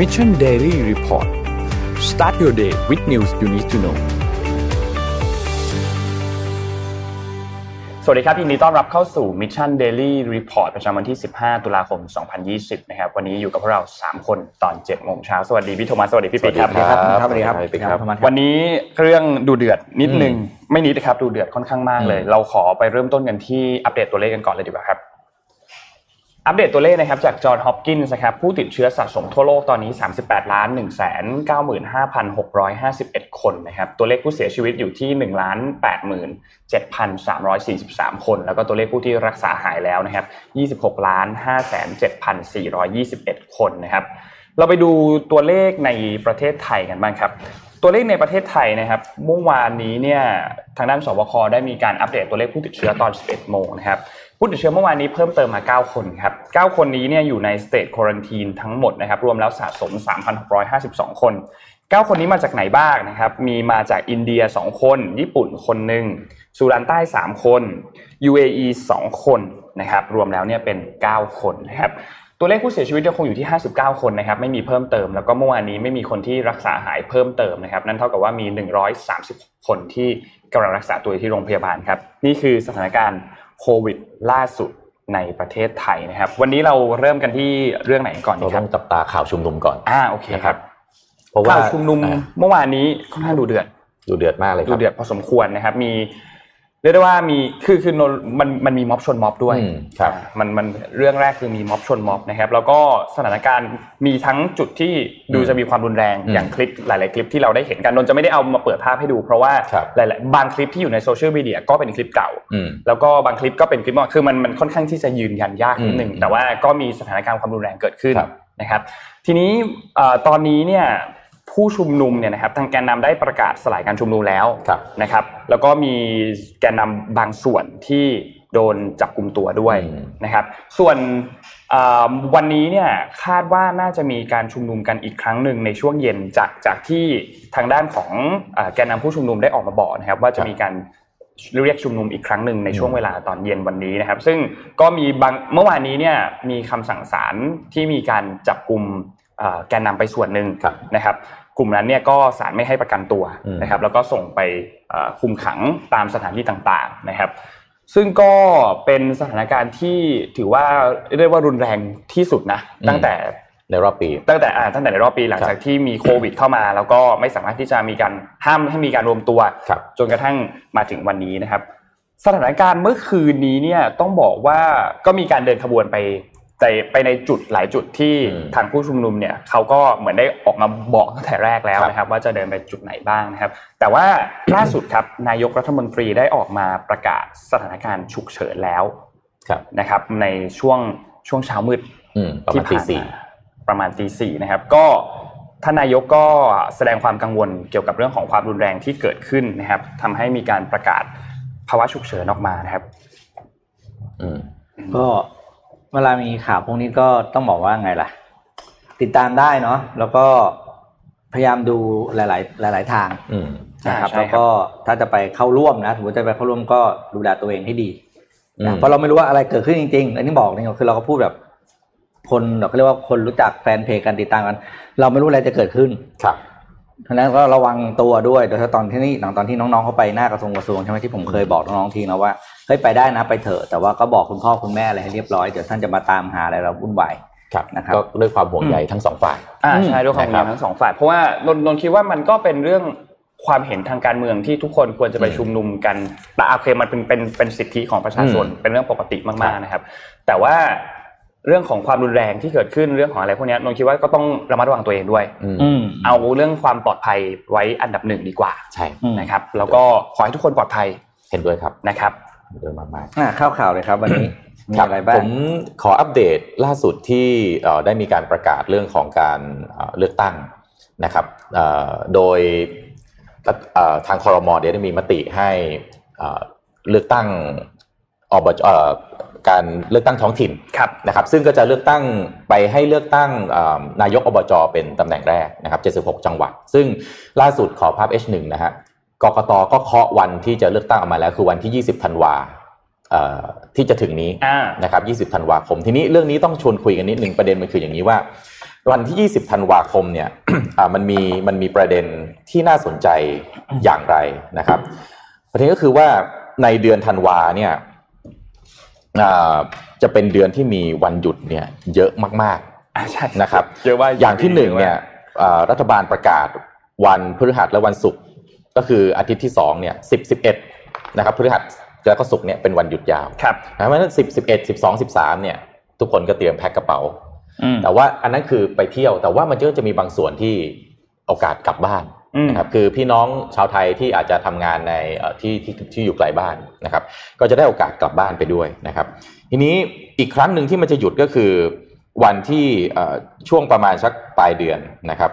Mission Daily Report start your day with news you need to know สวัสดีครับยินดีต้อนรับเข้าสู่ Mission Daily Report ประจำวันที่ 15 ตุลาคม 2020 นะครับ วันนี้อยู่กับพวกเรา 3 คนตอน 7 โมงเช้า สวัสดีพี่โทมัส สวัสดีพี่ปิ๊กครับ สวัสดีครับ สวัสดีครับสวัสดีครับวันนี้เรื่องดูเดือดนิดนึง ไม่นิดครับ ดูเดือดค่อนข้างมากเลย เราขอไปเริ่มต้นกันที่อัปเดตตัวเลขกันก่อนเลยดีกว่าครับ อัปเดตตัวเลขนะครับจากจอห์นฮอปกินส์นะครับผู้ติดเชื้อสะสมทั่วโลกตอนนี้ 38ล้าน1 9 5 6 5 1 คนนะครับตัวเลขผู้เสียชีวิตอยู่ที่1ล้าน8 7,343 คน แล้วก็ตัวเลขผู้ที่รักษาหายแล้วนะครับ26ล้าน5 7 421 คนนะครับเราไปดูตัวเลขในประเทศไทยกันบ้างครับตัวเลขในประเทศไทยนะครับเมื่อวานนี้เนี่ยทางด้านสบคได้มีการอัปเดตตัวเลขผู้ติดเชื้อตอน 11 โมงนะครับ ผู้ติดเชื้อเมื่อวานนี้เพิ่มเติมมา 9 คนครับ 9 คนนี้เนี่ยอยู่ในสเตทควอนตีนทั้งหมดนะครับ รวมแล้วสะสม 3,652 คน 9 คนนี้มาจากไหนบ้างนะครับ มีมาจากอินเดีย 2 คน ญี่ปุ่นคนหนึ่งสุรานใต้ 3 คน UAE 2 คนนะครับ รวมแล้วเนี่ยเป็น 9 คนนะครับตัวเลขผู้เสียชีวิตยังคงอยู่ที่ 59 คนนะครับ ไม่มีเพิ่มเติม แล้วก็เมื่อวานนี้ไม่มีคนที่รักษาหายเพิ่มเติมนะครับ นั่นเท่ากับว่ามี 130 คนที่กำลังรักษาตัวอยู่ที่โรงพยาบาลครับ นี่คือสถานการณ์ โควิดล่าสุดในประเทศไทยนะครับ วันนี้เราเริ่มกันที่เรื่องไหนก่อนเราดีคต้รัอบงจับตาข่าวชุมนุมก่อนอ่าโอเคครับ เพราะว่าข่าวชุมนุมอ่าเมื่อวานนี้ค่อนข้างดูเดือดดูเดือดมากเลยคดูรับเดือดพอสมควรนะครับ มี เรียกได้ว่ามีคือคือโนมันมันมีม็อบชนม็อบด้วยอืมครับอ่ามันมันเรื่องแรกคือมีม็อบชนม็อบนะครับ แล้วก็สถานการณ์มีทั้งจุดที่ดูจะมีความรุนแรงอืมอย่างคลิปหลาย ๆ คลิปที่เราได้เห็นกันนนท์จะไม่ได้เอามาเปิดภาพให้ดู เพราะว่าครับหลายๆบางคลิปที่อยู่ในโซเชียลมีเดียก็เป็นคลิปเก่าอืมแล้วก็บางคลิปก็เป็นคลิปใหม่คือมันมันค่อนข้างที่จะยืนยันยากนิดหนึ่งอืมแต่ว่าก็มีสถานการณ์ความรุนแรงเกิดขึ้นครับนะครับ ทีนี้เอ่อตอนนี้เนี่ย ผู้ชุมนุมเนี่ยนะครับทางแกนนำได้ประกาศสลายการชุมนุมแล้วครับนะครับ แล้วก็มีแกนนำบางส่วนที่โดนจับกลุ่มตัวด้วยอืมนะครับ ส่วนเอ่อวันนี้เนี่ยคาดว่าน่าจะมีการชุมนุมกันอีกครั้งหนึ่งในช่วงเย็นจากจากที่ทางด้านของเอ่อแกนนำผู้ชุมนุมได้ออกมาบอกนะครับ ว่าจะมีการเรียกชุมนุมอีกครั้งหนึ่งในช่วงเวลาตอนเย็นวันนี้นะครับ ซึ่งก็มีบางเมื่อวานนี้เนี่ยมีคำสั่งศาลที่มีการจับกลุ่มเอ่อ แกนนำไปส่วนหนึ่งครับนะครับ กลุ่มนั้นเนี่ยก็ศาลไม่ให้ประกันตัวอืมนะครับ แล้วก็ส่งไปเอ่อคุมขังตามสถานที่ต่างๆนะครับ ซึ่งก็เป็นสถานการณ์ที่ถือว่าเรียกว่ารุนแรงที่สุดนะ ตั้งแต่ในรอบปี ตั้งแต่อ่าตั้งแต่ในรอบปีหลังจากที่มีโควิดเข้ามา แล้วก็ไม่สามารถที่จะมีการห้ามให้มีการรวมตัวครับจนกระทั่งมาถึงวันนี้นะครับ สถานการณ์เมื่อคืนนี้เนี่ยต้องบอกว่าก็มีการเดินขบวนไป ไปไปในจุดหลายจุดที่อืมทางผู้ชุมนุมเนี่ยเขาก็เหมือนได้ออกมาบอกตั้งแต่แรกแล้วครับนะครับ ว่าจะเดินไปจุดไหนบ้างนะครับ แต่ว่าล่าสุดครับนายกรัฐมนตรีได้ออกมาประกาศสถานการณ์ฉุกเฉินแล้วครับนะครับ ในช่วงช่วงเช้ามืดอืมประมาณตีที่ผ่านสี่มาประมาณตีสี่นะครับ ก็ท่านนายกก็แสดงความกังวลเกี่ยวกับเรื่องของความรุนแรงที่เกิดขึ้นนะครับทำให้มีการประกาศภาวะฉุกเฉินออกมานะครับอืมก็ เวลามีข่าวพวกนี้ก็ต้องบอกว่าไงล่ะ ติดตามได้เนาะแล้วก็พยายามดูหลาย ๆ หลาย ๆ ทางอืมนะครับใช่ครับแล้วก็ถ้าจะไปเข้าร่วมนะสมมติจะไปเข้าร่วมก็ดูแลตัวเองให้ดีอืนะมเพราะเราไม่รู้ว่าอะไรเกิดขึ้นจริง ๆ อันนี้บอกนี่คือเราก็พูดแบบคนเขาเรียกว่าคนรู้จักแฟนเพจกันติดตามกัน เราไม่รู้อะไรจะเกิดขึ้นครับ ฉะนั้นก็ระวังตัวด้วยโดยเฉพาะตอนที่นี่หลังตอนที่น้องๆเขาไปหน้ากระทรวงกระทรวงใช่ไหมที่ผมเคยบอกน้องๆทีนะว่าเฮ้ยไปได้นะไปเถอะแต่ว่าก็บอกคุณพ่อคุณแม่อะไรให้เรียบร้อยเดี๋ยวท่านจะมาตามหาอะไรเราวุ่นวายครับนะครับก็ด้วยความห่วงใยทั้งสองฝ่ายอ่าอืมใช่ด้วยความนะครับมีทั้งสองฝ่ายเพราะว่านนนนท์คิดว่ามันก็เป็นเรื่องความเห็นทางการเมืองที่ทุกคนควรจะไปอืมชุมนุมกันแต่โอเคมันเป็นเป็นเป็นสิทธิของประชาชนอืมเป็นเรื่องปกติครัมากบๆนะครับ แต่ว่า เรื่องของความรุนแรงที่เกิดขึ้นเรื่องของอะไรพวกเนี้ยนนท์คิดว่าก็ต้องระมัดระวังตัวเองด้วยอืมอืมเอาเรื่องความปลอดภัยไว้อันดับหนึ่งดีกว่าใช่อืมนะครับ แล้วก็ขอให้ทุกคนปลอดภัยเห็นด้วยครับนะครับเห็นด้วยมากๆอ่าเข้าข่าวเลยครับวันนี้มีครับอะไรบ้าผงมขออัปเดตล่าสุดที่เอ่อได้มีการประกาศเรื่องของการเอ่อเลือกตั้งนะครับเอ่อโดยเอ่อทางคอรมอเดี๋ยวได้มีมติให้เอ่อเลือกตั้งอบจเอ่อ การเลือกตั้งท้องถิ่นครับนะครับซึ่งก็จะเลือกตั้งไปให้เลือกตั้งเอ่อนายกอบจเป็นตำแหน่งแรกนะครับ76 จังหวัด ซึ่งล่าสุดขอภาพ H1 นะฮะกกตก็เคาะวันที่จะเลือกตั้งออกมาแล้วคือวันที่ 20ธันวาเอ่อที่จะถึงนี้อ่านะครับ20ธันวาคม ทีนี้เรื่องนี้ต้องชวนคุยกันนิดนึงประเด็นมันคืออย่างนี้ว่า วันที่ 20ธันวาคมเนี่ยอ่ามันมีมันมีประเด็นที่น่าสนใจอย่างไรนะครับประเด็นก็คือว่าในเดือนธันวาเนี่ยอ่า จะเป็นเดือนที่มีวันหยุดเนี่ยเยอะมากอ่าใช่ๆนะครับเยอะว่าอย่างที่หนึ่งเนี่ยอ่ารัฐบาลประกาศวันพฤหัสและวันศุกร์ก็คืออาทิตย์ที่สองเนี่ยสิบสิบเอ็ดนะครับพฤหัสแล้วก็ศุกร์เนี่ยเป็นวันหยุดยาวครับนะเพราะฉะนั้นสิบสิบเอ็ดสิบสองสิบสามเนี่ย ทุกคนก็เตรียมแพ็คกระเป๋าอืมแต่ว่าอันนั้นคือไปเที่ยวแต่ว่ามันก็จะมีบางส่วนที่โอกาสกลับบ้านอืม นะครับคือพี่น้องชาวไทยที่อาจจะทำงานในที่ที่ที่อยู่ไกลบ้านนะครับ ก็จะได้โอกาสกลับบ้านไปด้วยนะครับ ทีนี้อีกครั้งหนึ่งที่มันจะหยุดก็คือวันที่ช่วงประมาณสักปลายเดือนนะครับ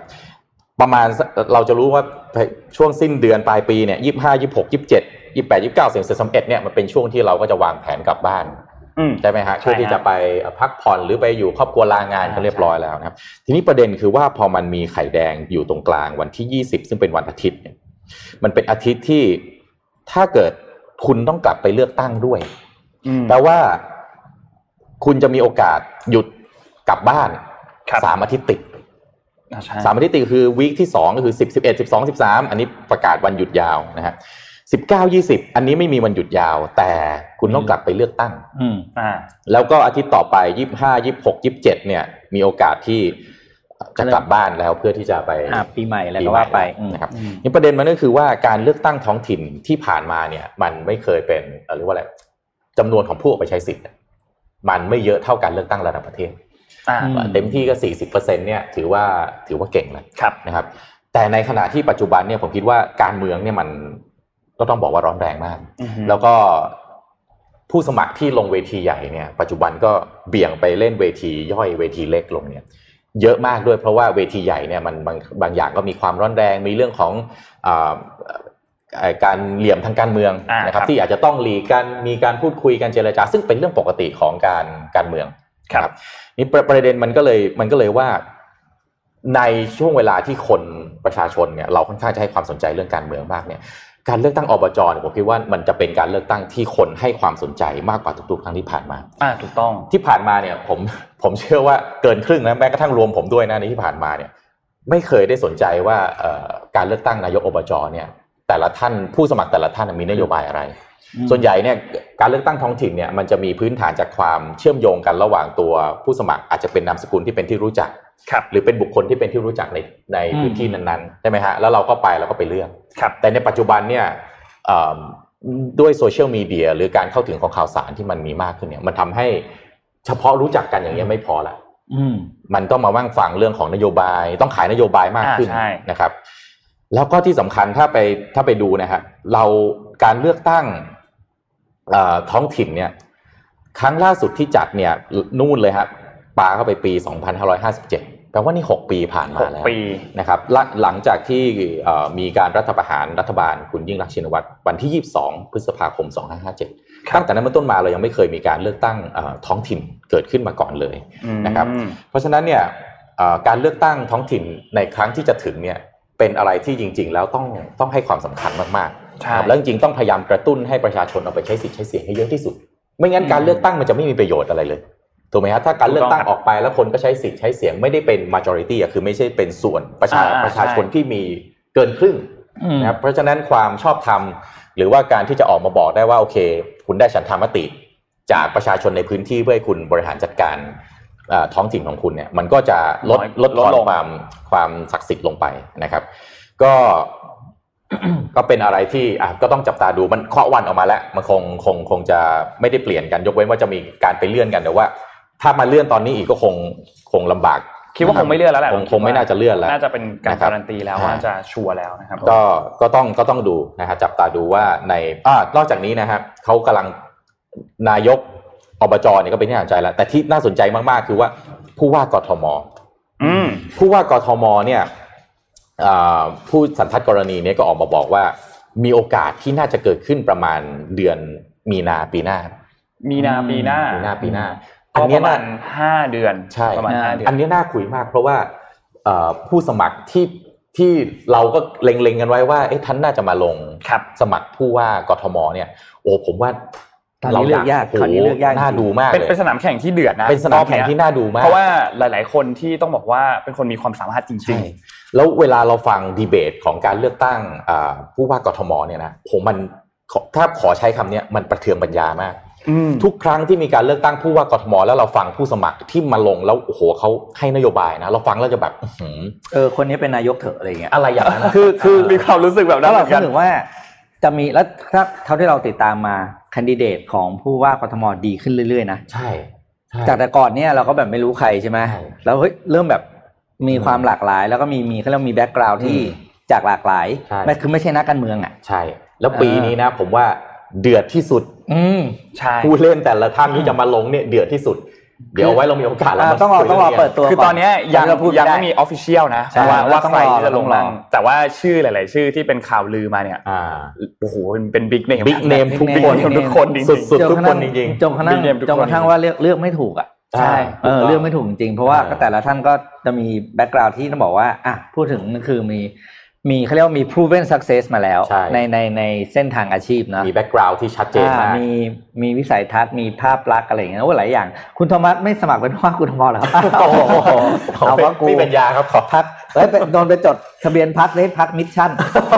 ประมาณเราจะรู้ว่าช่วงสิ้นเดือนปลายปีเนี่ยยี่สิบห้ายี่สิบหกยี่สิบเจ็ดยี่สิบแปดยี่สิบเก้าเสียงเสร็จสำเอ็ดเนี่ยมันเป็นช่วงที่เราก็จะวางแผนกลับบ้าน ใช่ไหมฮะใช่ช่วงที่ฮะจะไปพักผ่อนหรือไปอยู่ครอบครัวลางานอ่ากันเรียบร้อยแล้วนะครับ ทีนี้ประเด็นคือว่าพอมันมีไข่แดงอยู่ตรงกลางวันที่ 20 ซึ่งเป็นวันอาทิตย์เนี่ยมันเป็นอาทิตย์ที่ถ้าเกิดคุณต้องกลับไปเลือกตั้งด้วยอืมแปลว่าคุณจะมีโอกาสหยุดกลับบ้านครับสามอาทิตย์ติดอ่าใช่สามอาทิตย์ติดคือวีคที่สองก็คือสิบสิบเอ็ดสิบสองสิบสามอันนี้ประกาศวันหยุดยาวนะฮะ สิบเก้ายี่สิบอันนี้ไม่มีวันหยุดยาว แต่คุณต้องกลับไปเลือกตั้งอืมอ่าแล้วก็อาทิตย์ต่อไปยี่ห้ายี่หกยี่เจ็ดเนี่ย มีโอกาสที่จะกลับบ้านแล้วเพื่อที่จะไปอ่าปีใหม่แล้วก็ว่าไปอืมนะครับนี่ประเด็นมันก็คือว่าการเลือกตั้งท้องถิ่นที่ผ่านมาเนี่ย มันไม่เคยเป็นเอ่อเรียกว่าอะไรจำนวนของผู้ออกไปใช้สิทธิ์เนี่ยมันไม่เยอะเท่าการเลือกตั้งระดับประเทศอ่าอืมเต็มที่ก็สี่สิบเปอร์เซ็นเนี่ยถือว่าถือว่าเก่งแล้วครับนะครับ แต่ในขณะที่ปัจจุบันเนี่ยผมคิดว่าการเมืองเนี่ยมัน ก็ต้องบอกว่าร้อนแรงมากอือฮึแล้วก็ผู้สมัครที่ลงเวทีใหญ่เนี่ย ปัจจุบันก็เบี่ยงไปเล่นเวทีย่อยเวทีเล็กลงเนี่ย เยอะมากด้วยเพราะว่าเวทีใหญ่เนี่ยมันบางบางอย่างก็มีความร้อนแรงมีเรื่องของอาเอ่อการเหลี่ยมทางการเมืองอ่านะครับครับ ที่อาจจะต้องหลีกกันมีการพูดคุยกันเจรจา ซึ่งเป็นเรื่องปกติของการการเมืองครับ นี่ประประเด็นมันก็เลยมันก็เลยว่าในช่วงเวลาที่คนประชาชนเนี่ยเราค่อนข้างจะให้ความสนใจเรื่องการเมืองมากเนี่ย การเลือกตั้งอบจเนี่ยผมคิดว่ามันจะเป็นการเลือกตั้งที่คนให้ความสนใจมากกว่าทุกๆครั้งที่ผ่านมาอ่าถูกต้องที่ผ่านมาเนี่ยผมผมเชื่อว่าเกินครึ่งนะแม้กระทั่งรวมผมด้วยนะในที่ผ่านมาเนี่ย ไม่เคยได้สนใจว่าเอ่อการเลือกตั้งนายกอบจเนี่ยแต่ละท่านผู้สมัครแต่ละท่านมีนโยบายอะไร ส่วนใหญ่เนี่ยการเลือกตั้งท้องถิ่นเนี่ยมันจะมีพื้นฐานจากความเชื่อมโยงกันระหว่างตัวผู้สมัครอาจจะเป็นนามสกุลที่เป็นที่รู้จัก ครับหรือเป็นบุคคลที่เป็นที่รู้จักในในพื้นที่นั้นๆใช่ไหมฮะแล้วเราก็ไปแล้วก็ไปเลือกครับแต่ในปัจจุบันเนี่ยเอ่อด้วยโซเชียลมีเดียหรือการเข้าถึงของข่าวสารที่มันมีมากขึ้นเนี่ยมันทำให้เฉพาะรู้จักกันอย่างเงี้ยไม่พอละอืมมันต้องมาว่างฟังเรื่องของนโยบาย ต้องขายนโยบายมากขึ้นอ่าใช่นะครับ แล้วก็ที่สำคัญถ้าไปถ้าไปดูนะฮะเราการเลือกตั้งเอ่อท้องถิ่นเนี่ย ครั้งล่าสุดที่จัดเนี่ยนู่นเลยครับ ปาเข้าไปปี 2557 แปลว่านี่ 6 ปีผ่านหมากแล้วปีนะครับหลังหลังจากที่เอ่อมีการรัฐประหารรัฐบาลคุณยิ่งรักษณ์ชินวัตรวันที่ 22 พฤษภาคม 2557 ตั้งแต่นั้นเป็นต้นมาเรายังไม่เคยมีการเลือกตั้งเอ่อท้องถิ่นเกิดขึ้นมาก่อนเลยนะครับอืมเพราะฉะนั้นเนี่ยเอ่อการเลือกตั้งท้องถิ่นในครั้งที่จะถึงเนี่ยเป็นอะไรที่จริง ๆ แล้วต้องต้องให้ความสำคัญมากๆใช่ครับแล้วจริงๆต้องพยายามกระตุ้นให้ประชาชนเอาไปใช้สิทธิ์ใช้เสียงให้เยอะที่สุด ไม่งั้นการเลือกตั้งมันจะไม่มีประโยชน์อะไรเลย ถูกไหมครับถ้าการเลือกตั้งออกไปแล้วคนก็ใช้สิทธิ์ใช้เสียงไม่ได้เป็น majority อะคือไม่ใช่เป็นส่วนประชาอ่าประชาชนใช่ที่มีเกินครึ่งอืมนะครับเพราะฉะนั้นความชอบธรรมหรือว่าการที่จะออกมาบอกได้ว่าโอเค คุณได้ฉันทามติ จากประชาชนในพื้นที่เพื่อให้คุณบริหารจัดการเอ่อท้องถิ่นของคุณเนี่ยมันก็จะลดน้อยลดทอนลดลงความความศักดิ์สิทธิ์ลงไปนะครับ ก็ก็เป็นอะไรที่อะก็ต้องจับตาดูมันเคาะวันออกมาแล้ว มันคงคงคงจะไม่ได้เปลี่ยนกันยกเว้นว่าจะมีการไปเลื่อนกันแต่ว่า ถ้ามาเลื่อนตอนนี้อีกก็คงคงลำบากคิดว่าคงไม่เลื่อนแล้วแหละคงคงไม่น่าจะเลื่อนแล้วน่าจะเป็นการนะครับการันตีแล้วฮะน่าจะชัวร์แล้วนะครับ ก็ก็ต้องก็ต้องดูนะฮะจับตาดูว่าในอ่านอกจากนี้นะครับเขากำลังนายกอบจเนี่ยก็เป็นที่น่าสนใจแล้ว แต่ที่น่าสนใจมากๆ คือว่าผู้ว่ากทมอืมผู้ว่ากทมเนี่ยอ่าผู้สันทัดกรณีเนี่ยก็ออกมาบอกว่า มีโอกาสที่น่าจะเกิดขึ้นประมาณเดือนมีนาปีหน้า มีนาปีหน้ามีนาปีหน้าก็ อันปเนี้ยระมาน่าณห้าเดือนใช่ประมาณห้าเดือนอันนี้น่าคุยมาก เพราะว่าเอ่อผู้สมัครที่ที่เราก็เล็งๆกันไว้ว่าเอ๊ะท่านน่าจะมาลงครับสมัครผู้ว่ากทมเนี่ย โอ้ผมว่าตอนนี้เลือกยากโโหคราวนี้เลือกยากจริงน่าดูมากเป็นเลยเป็นสนามแข่งที่เดือดนะเป็นสนามแข่งที่น่าดูมาก เพราะว่าหลาย ๆ คนที่ต้องบอกว่าเป็นคนมีความสามารถจริใช่งแล้วเวลาเราฟังดีเบตของการเลือกตั้งอ่าผู้ว่ากทมเนี่ยนะผมมันขอถ้าขอใช้คำเนี้ยมันประเทืองปัญญามากๆอืม ทุกครั้งที่มีการเลือกตั้งผู้ว่ากทมแล้วเราฟังผู้สมัครที่มาลงแล้วโอ้โหเขาให้นโยบายนะ เราฟังแล้วจะแบบอื้อหือเออคนนี้เป็นนายกเถอะอะไรอย่างเงี้ยอะไรอย่างนั้นนะคือคือมีความรู้สึกแบบนั้นเหมือนกันคิดถึงว่าจะมีแล้วถ้าเท่าที่เราติดตามมา candidate ของผู้ว่ากทมดีขึ้นเรื่อยๆนะใช่ใช่ จากแต่ก่อนเนี่ยเราก็แบบไม่รู้ใครใช่ไหมใช่แล้วเฮ้ยเริ่มแบบมีความหลากหลาย แล้วก็มีมีเขาเรียกว่ามี background ที่อืมจากหลากหลายใช่ไม่คือไม่ใช่นักการเมืองอะใช่ แล้วปีนี้นะ ผมว่า เดือดที่สุด อืมใช่ผู้เล่นแต่ละท่านที่จะมาลงเนี่ยเดือดที่สุด เดี๋ยวเอาไว้เรามีโอกาสเราอ่ามาต้องรอคุยต้องรอรื่เปิดตัวคือตอนเนี้ยยังเราพูดยังไม่ได้ไม่มี official นะใช่ว่าว่าต้องใครรอที่จะลงต้องรอนั่งแต่ว่าชื่อหลาย ๆ ชื่อที่เป็นข่าวลือมาเนี่ยอ่าโอ้โหเป็นบิ๊กเนมบิ๊กเนมทุก Big คน name ทุกคนจริงๆสุดๆทุกคนจริงจนกระทั่ง Big name ทุกคนจนกระทั่งว่าเลือกเลือกไม่ถูกอะๆใช่เออเลือกไม่ถูกจริงๆเพราะว่าอ่าแต่ละท่านก็จะมี background ที่ต้องบอกว่าอะพูดถึงนั่นคือมี มีเขาเรียกว่ามี proven success มาแล้วใช่ในในในเส้นทางอาชีพนะมี background ที่ชัดเจนมากอ่มีมีวิสัยทัศน์มีภาพลักษณ์อะไรอย่างเงี้ยโอ้หลายอย่าง คุณโทมัสไม่สมัครเป็นผู้ว่าคุณธมเหรอครับโอ้โหเอาว่ากูมีปัญญาครับขอพักเฮ้ยไปโดนไปจดทะเบียนพักเลยพักมิชชั่น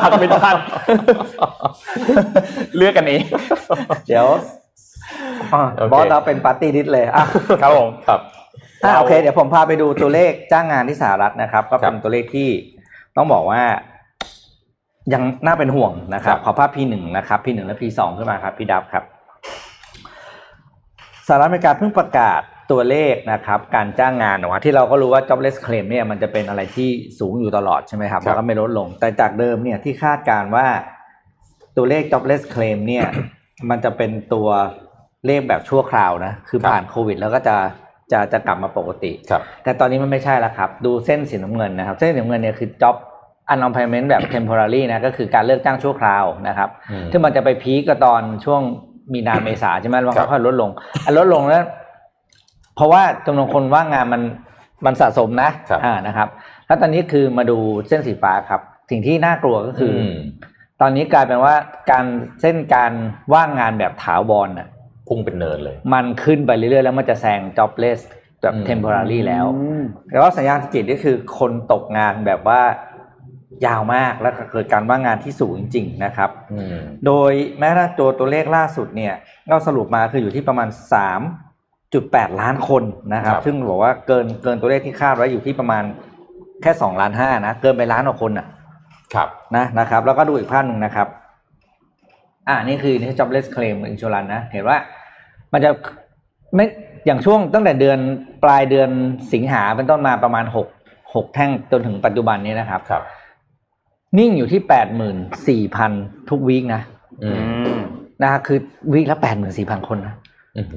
พักไม่ทันเลือกกันเองเดี๋ยวอะโอเคบอสเราเป็นปาร์ตี้ดิสเลยอะครับผมครับอะโอเค เดี๋ยวผมพาไปดูตัวเลขจ้างงานที่สหรัฐนะครับ ก็เป็นครับตัวเลขที่ต้องบอกว่า ยังน่าเป็นห่วงนะครับครับ ขอภาพ P1 นะครับ P1 และ P2 ขึ้นมาครับ พี่ดับครับสหรัฐอเมริกาเพิ่งประกาศตัวเลขนะครับการจ้างงานนะว่าที่เราก็รู้ว่า jobless claim เนี่ยมันจะเป็นอะไรที่สูงอยู่ตลอดใช่ไหมครับครับแล้วก็ไม่ลดลง แต่จากเดิมเนี่ยที่คาดการณ์ว่าตัวเลข jobless claim เนี่ยมันจะเป็นตัวเลขแบบชั่วคราวนะคือผ่านโควิด แล้วก็จะจะจะกลับมาปกติครับแต่ตอนนี้มันไม่ใช่แล้วครับ ดูเส้นสีน้ำเงินนะครับ เส้นสีน้ำเงินเนี่ยคือ job unemployment แบบ temporary นะก็คือการเลิกจ้างชั่วคราวนะครับอืมซึ่งมันจะไปพีคก็ตอนช่วงมีนาเมษาใช่ไหมแล้วมันครับค่อยๆลดลงอันลดลงแล้วเพราะว่าจำนวนคนว่างงานมันมันสะสมนะครับอ่านะครับ แล้วตอนนี้คือมาดูเส้นสีฟ้าครับ สิ่งที่น่ากลัวก็คืออมตอนนี้กลายเป็นว่าการเส้นการว่างงานแบบถาวรน่ะพุ่งเป็นเนินเลย มันขึ้นไปเรื่อยๆ แล้วมันจะแซง jobless แบบอืม temporary แล้ว แล้วก็สัญญาณจิตก็คือคนตกงานแบบว่า ยาวมากแล้วก็เกิดการว่างงานที่สูงจริง ๆ นะครับอืมโดยแม้ว่าตัวตัวเลขล่าสุดเนี่ยก็สรุปมาคืออยู่ที่ประมาณ 3.8 ล้านคนนะครับครับ ซึ่งบอกว่าเกินเกินตัวเลขที่คาดไว้อยู่ที่ประมาณแค่2ล้านห้านะ เกินไปล้านกว่าคนอะ ครับนะนะครับ แล้วก็ดูอีกภาพหนึ่งนะครับ อ่านี่คือนี่ jobless claim insurance นะ เห็นว่ามันจะไม่อย่างช่วงตั้งแต่เดือนปลายเดือนสิงหาเป็นต้นมาประมาณหกหกแท่งจนถึงปัจจุบันนี้นะครับครับ นิ่งอยู่ที่แปดหมื่นสี่พันทุกวีคนะอือืมมนะครับคือวีคละแปดหมื่นสี่พันคนนะอืม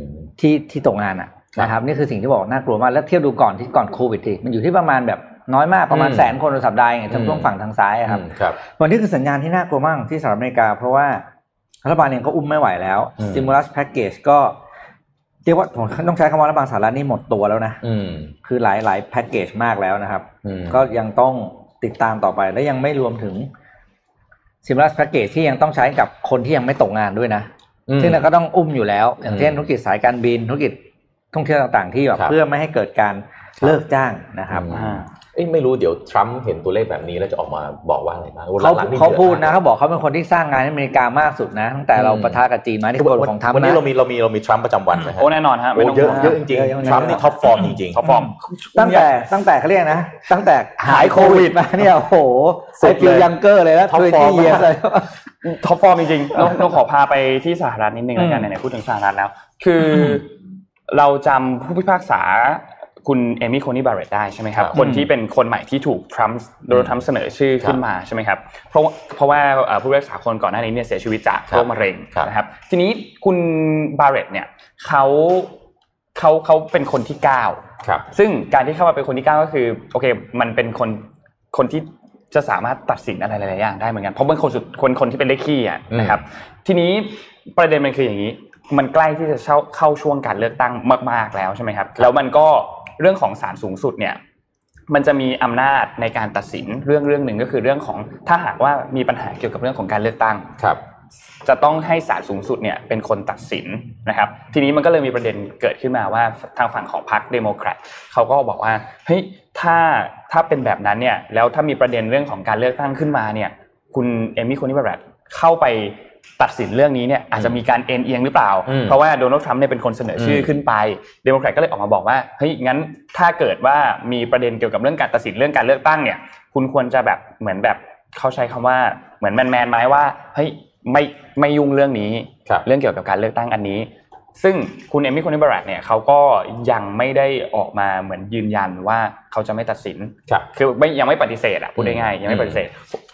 ที่ที่ตกงานอะครับนะครับนี่คือสิ่งที่บอกน่ากลัวมากแล้วเทียบดูก่อนที่ก่อนโควิดทีมันอยู่ที่ประมาณแบบน้อยมากประมาณอืมแสนคนต่อสัปดาห์เองทางช่วงอืมฝั่งทางซ้ายอะครับอืมครับวันนี้คือสัญญาณที่น่ากลัวมากที่สหรัฐอเมริกา เพราะว่ารัฐบาลเองก็อุ้มไม่ไหวแล้วอืม stimulus package ก็เรียกว่าผมต้องใช้คำว่ารัฐบาลสหรัฐนี่หมดตัวแล้วนะอืมคือหลายหลายแพ็กเกจมากแล้วนะครับอืมก็ยังต้อง ติดตามต่อไปและยังไม่รวมถึง stimulus package ที่ยังต้องใช้กับคนที่ยังไม่ตกงานด้วยนะอืมซึ่งเราก็ต้องอุ้มอยู่แล้ว อย่างเช่นอืมธุรกิจสายการบินธุรกิจท่องเที่ยวต่างๆ ที่แบบครับเพื่อไม่ให้เกิดการเลิกจ้างนะครับอืมอ่าเอ้ย ไม่รู้เดี๋ยวทรัมป์เห็นตัวเลขแบบนี้แล้วจะออกมาบอกว่าอะไรบ้างเขาหลังๆนี่เขาพูดนะดือเขาบอกเขาเป็นคนที่สร้างงานให้อเมริกามากสุดนะตั้งแต่เราอืมปะทะกับจีนมาที่มากกฎของทรัมป์วันนี้นะเรามีเรามีเรามีทรัมป์ประจำวันไหมฮะโอ้แน่นอนฮะโอ้ไม่ต้องเยอะห่วงเยอะจริงเยอะเยอะๆทรัมป์นี่ท็อปฟอร์มจริงๆท็อปฟอร์มตั้งแต่ตั้งแต่เขาเรียกนะ ตั้งแต่หายโควิดมาเนี่ยโอ้โหสุไอดเลยฟิวยังเกอร์เลยแล้ว Top ทวี form ตี้เยียมากเลยท็อปฟอร์มจริงๆต้องต้องขอพาไปที่สหรัฐนิดนึงแล้วกันอืมไหนๆพูดถึงสหรัฐแล้ว คืออเราจำผู้พิพากษา คุณเอมี่โคนี่บาร์เรตได้ใช่ไหมครับครับคนที่เป็นคนใหม่ที่ถูกทรัมป์โดนทรัมป์เสนอชื่อขึ้นมาใช่ไหมครับเพราะว่าเพราะว่าเอ่อผู้พิพากษาคนก่อนหน้านี้เนี่ยเสียชีวิตจากครับโรคมะเร็งครับนะครับทีนี้คุณบาร์เรตเนี่ยเขาเขาเขาเป็นคนที่เก้าครับซึ่งการที่เข้ามาเป็นคนที่เก้าก็คือโอเคมันเป็นคนคนที่จะสามารถตัดสินอะไรหลายๆอย่างได้เหมือนกันเพราะเป็นคนสุดคนคนที่เป็นเลขขี้อะอืมนะครับ ทีนี้ประเด็นมันคืออย่างนี้ มันใกล้ที่จะเข้าเข้าช่วงการเลือกตั้งมาก ๆแล้วใช่ไหมครับ แล้วมันก็ เรื่องของศาลสูงสุดเนี่ยมันจะมีอำนาจในการตัดสินเรื่องเรื่องหนึ่งก็คือเรื่องของถ้าหากว่ามีปัญหาเกี่ยวกับเรื่องของการเลือกตั้งครับ จะต้องให้ศาลสูงสุดเนี่ยเป็นคนตัดสินนะครับ ทีนี้มันก็เลยมีประเด็นเกิดขึ้นมาว่าทางฝั่งของพรรคเดโมแครตเขาก็บอกว่าเฮ้ยถ้าถ้าเป็นแบบนั้นเนี่ยแล้วถ้ามีประเด็นเรื่องของการเลือกตั้งขึ้นมาเนี่ย คุณเอมี่โคนีย์ แบร์เรตต์เข้าไป ตัดสินเรื่องนี้เนี่ยอาจจะมีการเอ็นเอียงหรือเปล่าอืมเพราะว่าโดนัลด์ทรัมป์เนี่ยเป็นคนเสนอชื่อขึ้นไปเดโมแครตก็เลยออกมาบอกว่าเฮ้ยงั้นถ้าเกิดว่ามีประเด็นเกี่ยวกับเรื่องการตัดสินเรื่องการเลือกตั้งเนี่ย คุณควรจะแบบเหมือนแบบเขาใช้คำว่าเหมือนแมนแมนๆไหมว่าเฮ้ยไม่ไม่ยุ่งเรื่องนี้ครับเรื่องเกี่ยวกับการเลือกตั้งอันนี้ ซึ่งคุณเอมี่โคนีย์ แบร์เรตต์เนี่ยเขาก็ยังไม่ได้ออกมาเหมือนยืนยันว่าเขาจะไม่ตัดสินครับคือไม่ยังไม่ปฏิเสธอะพูดง่ายๆยังไม่อืมปฏิเสธ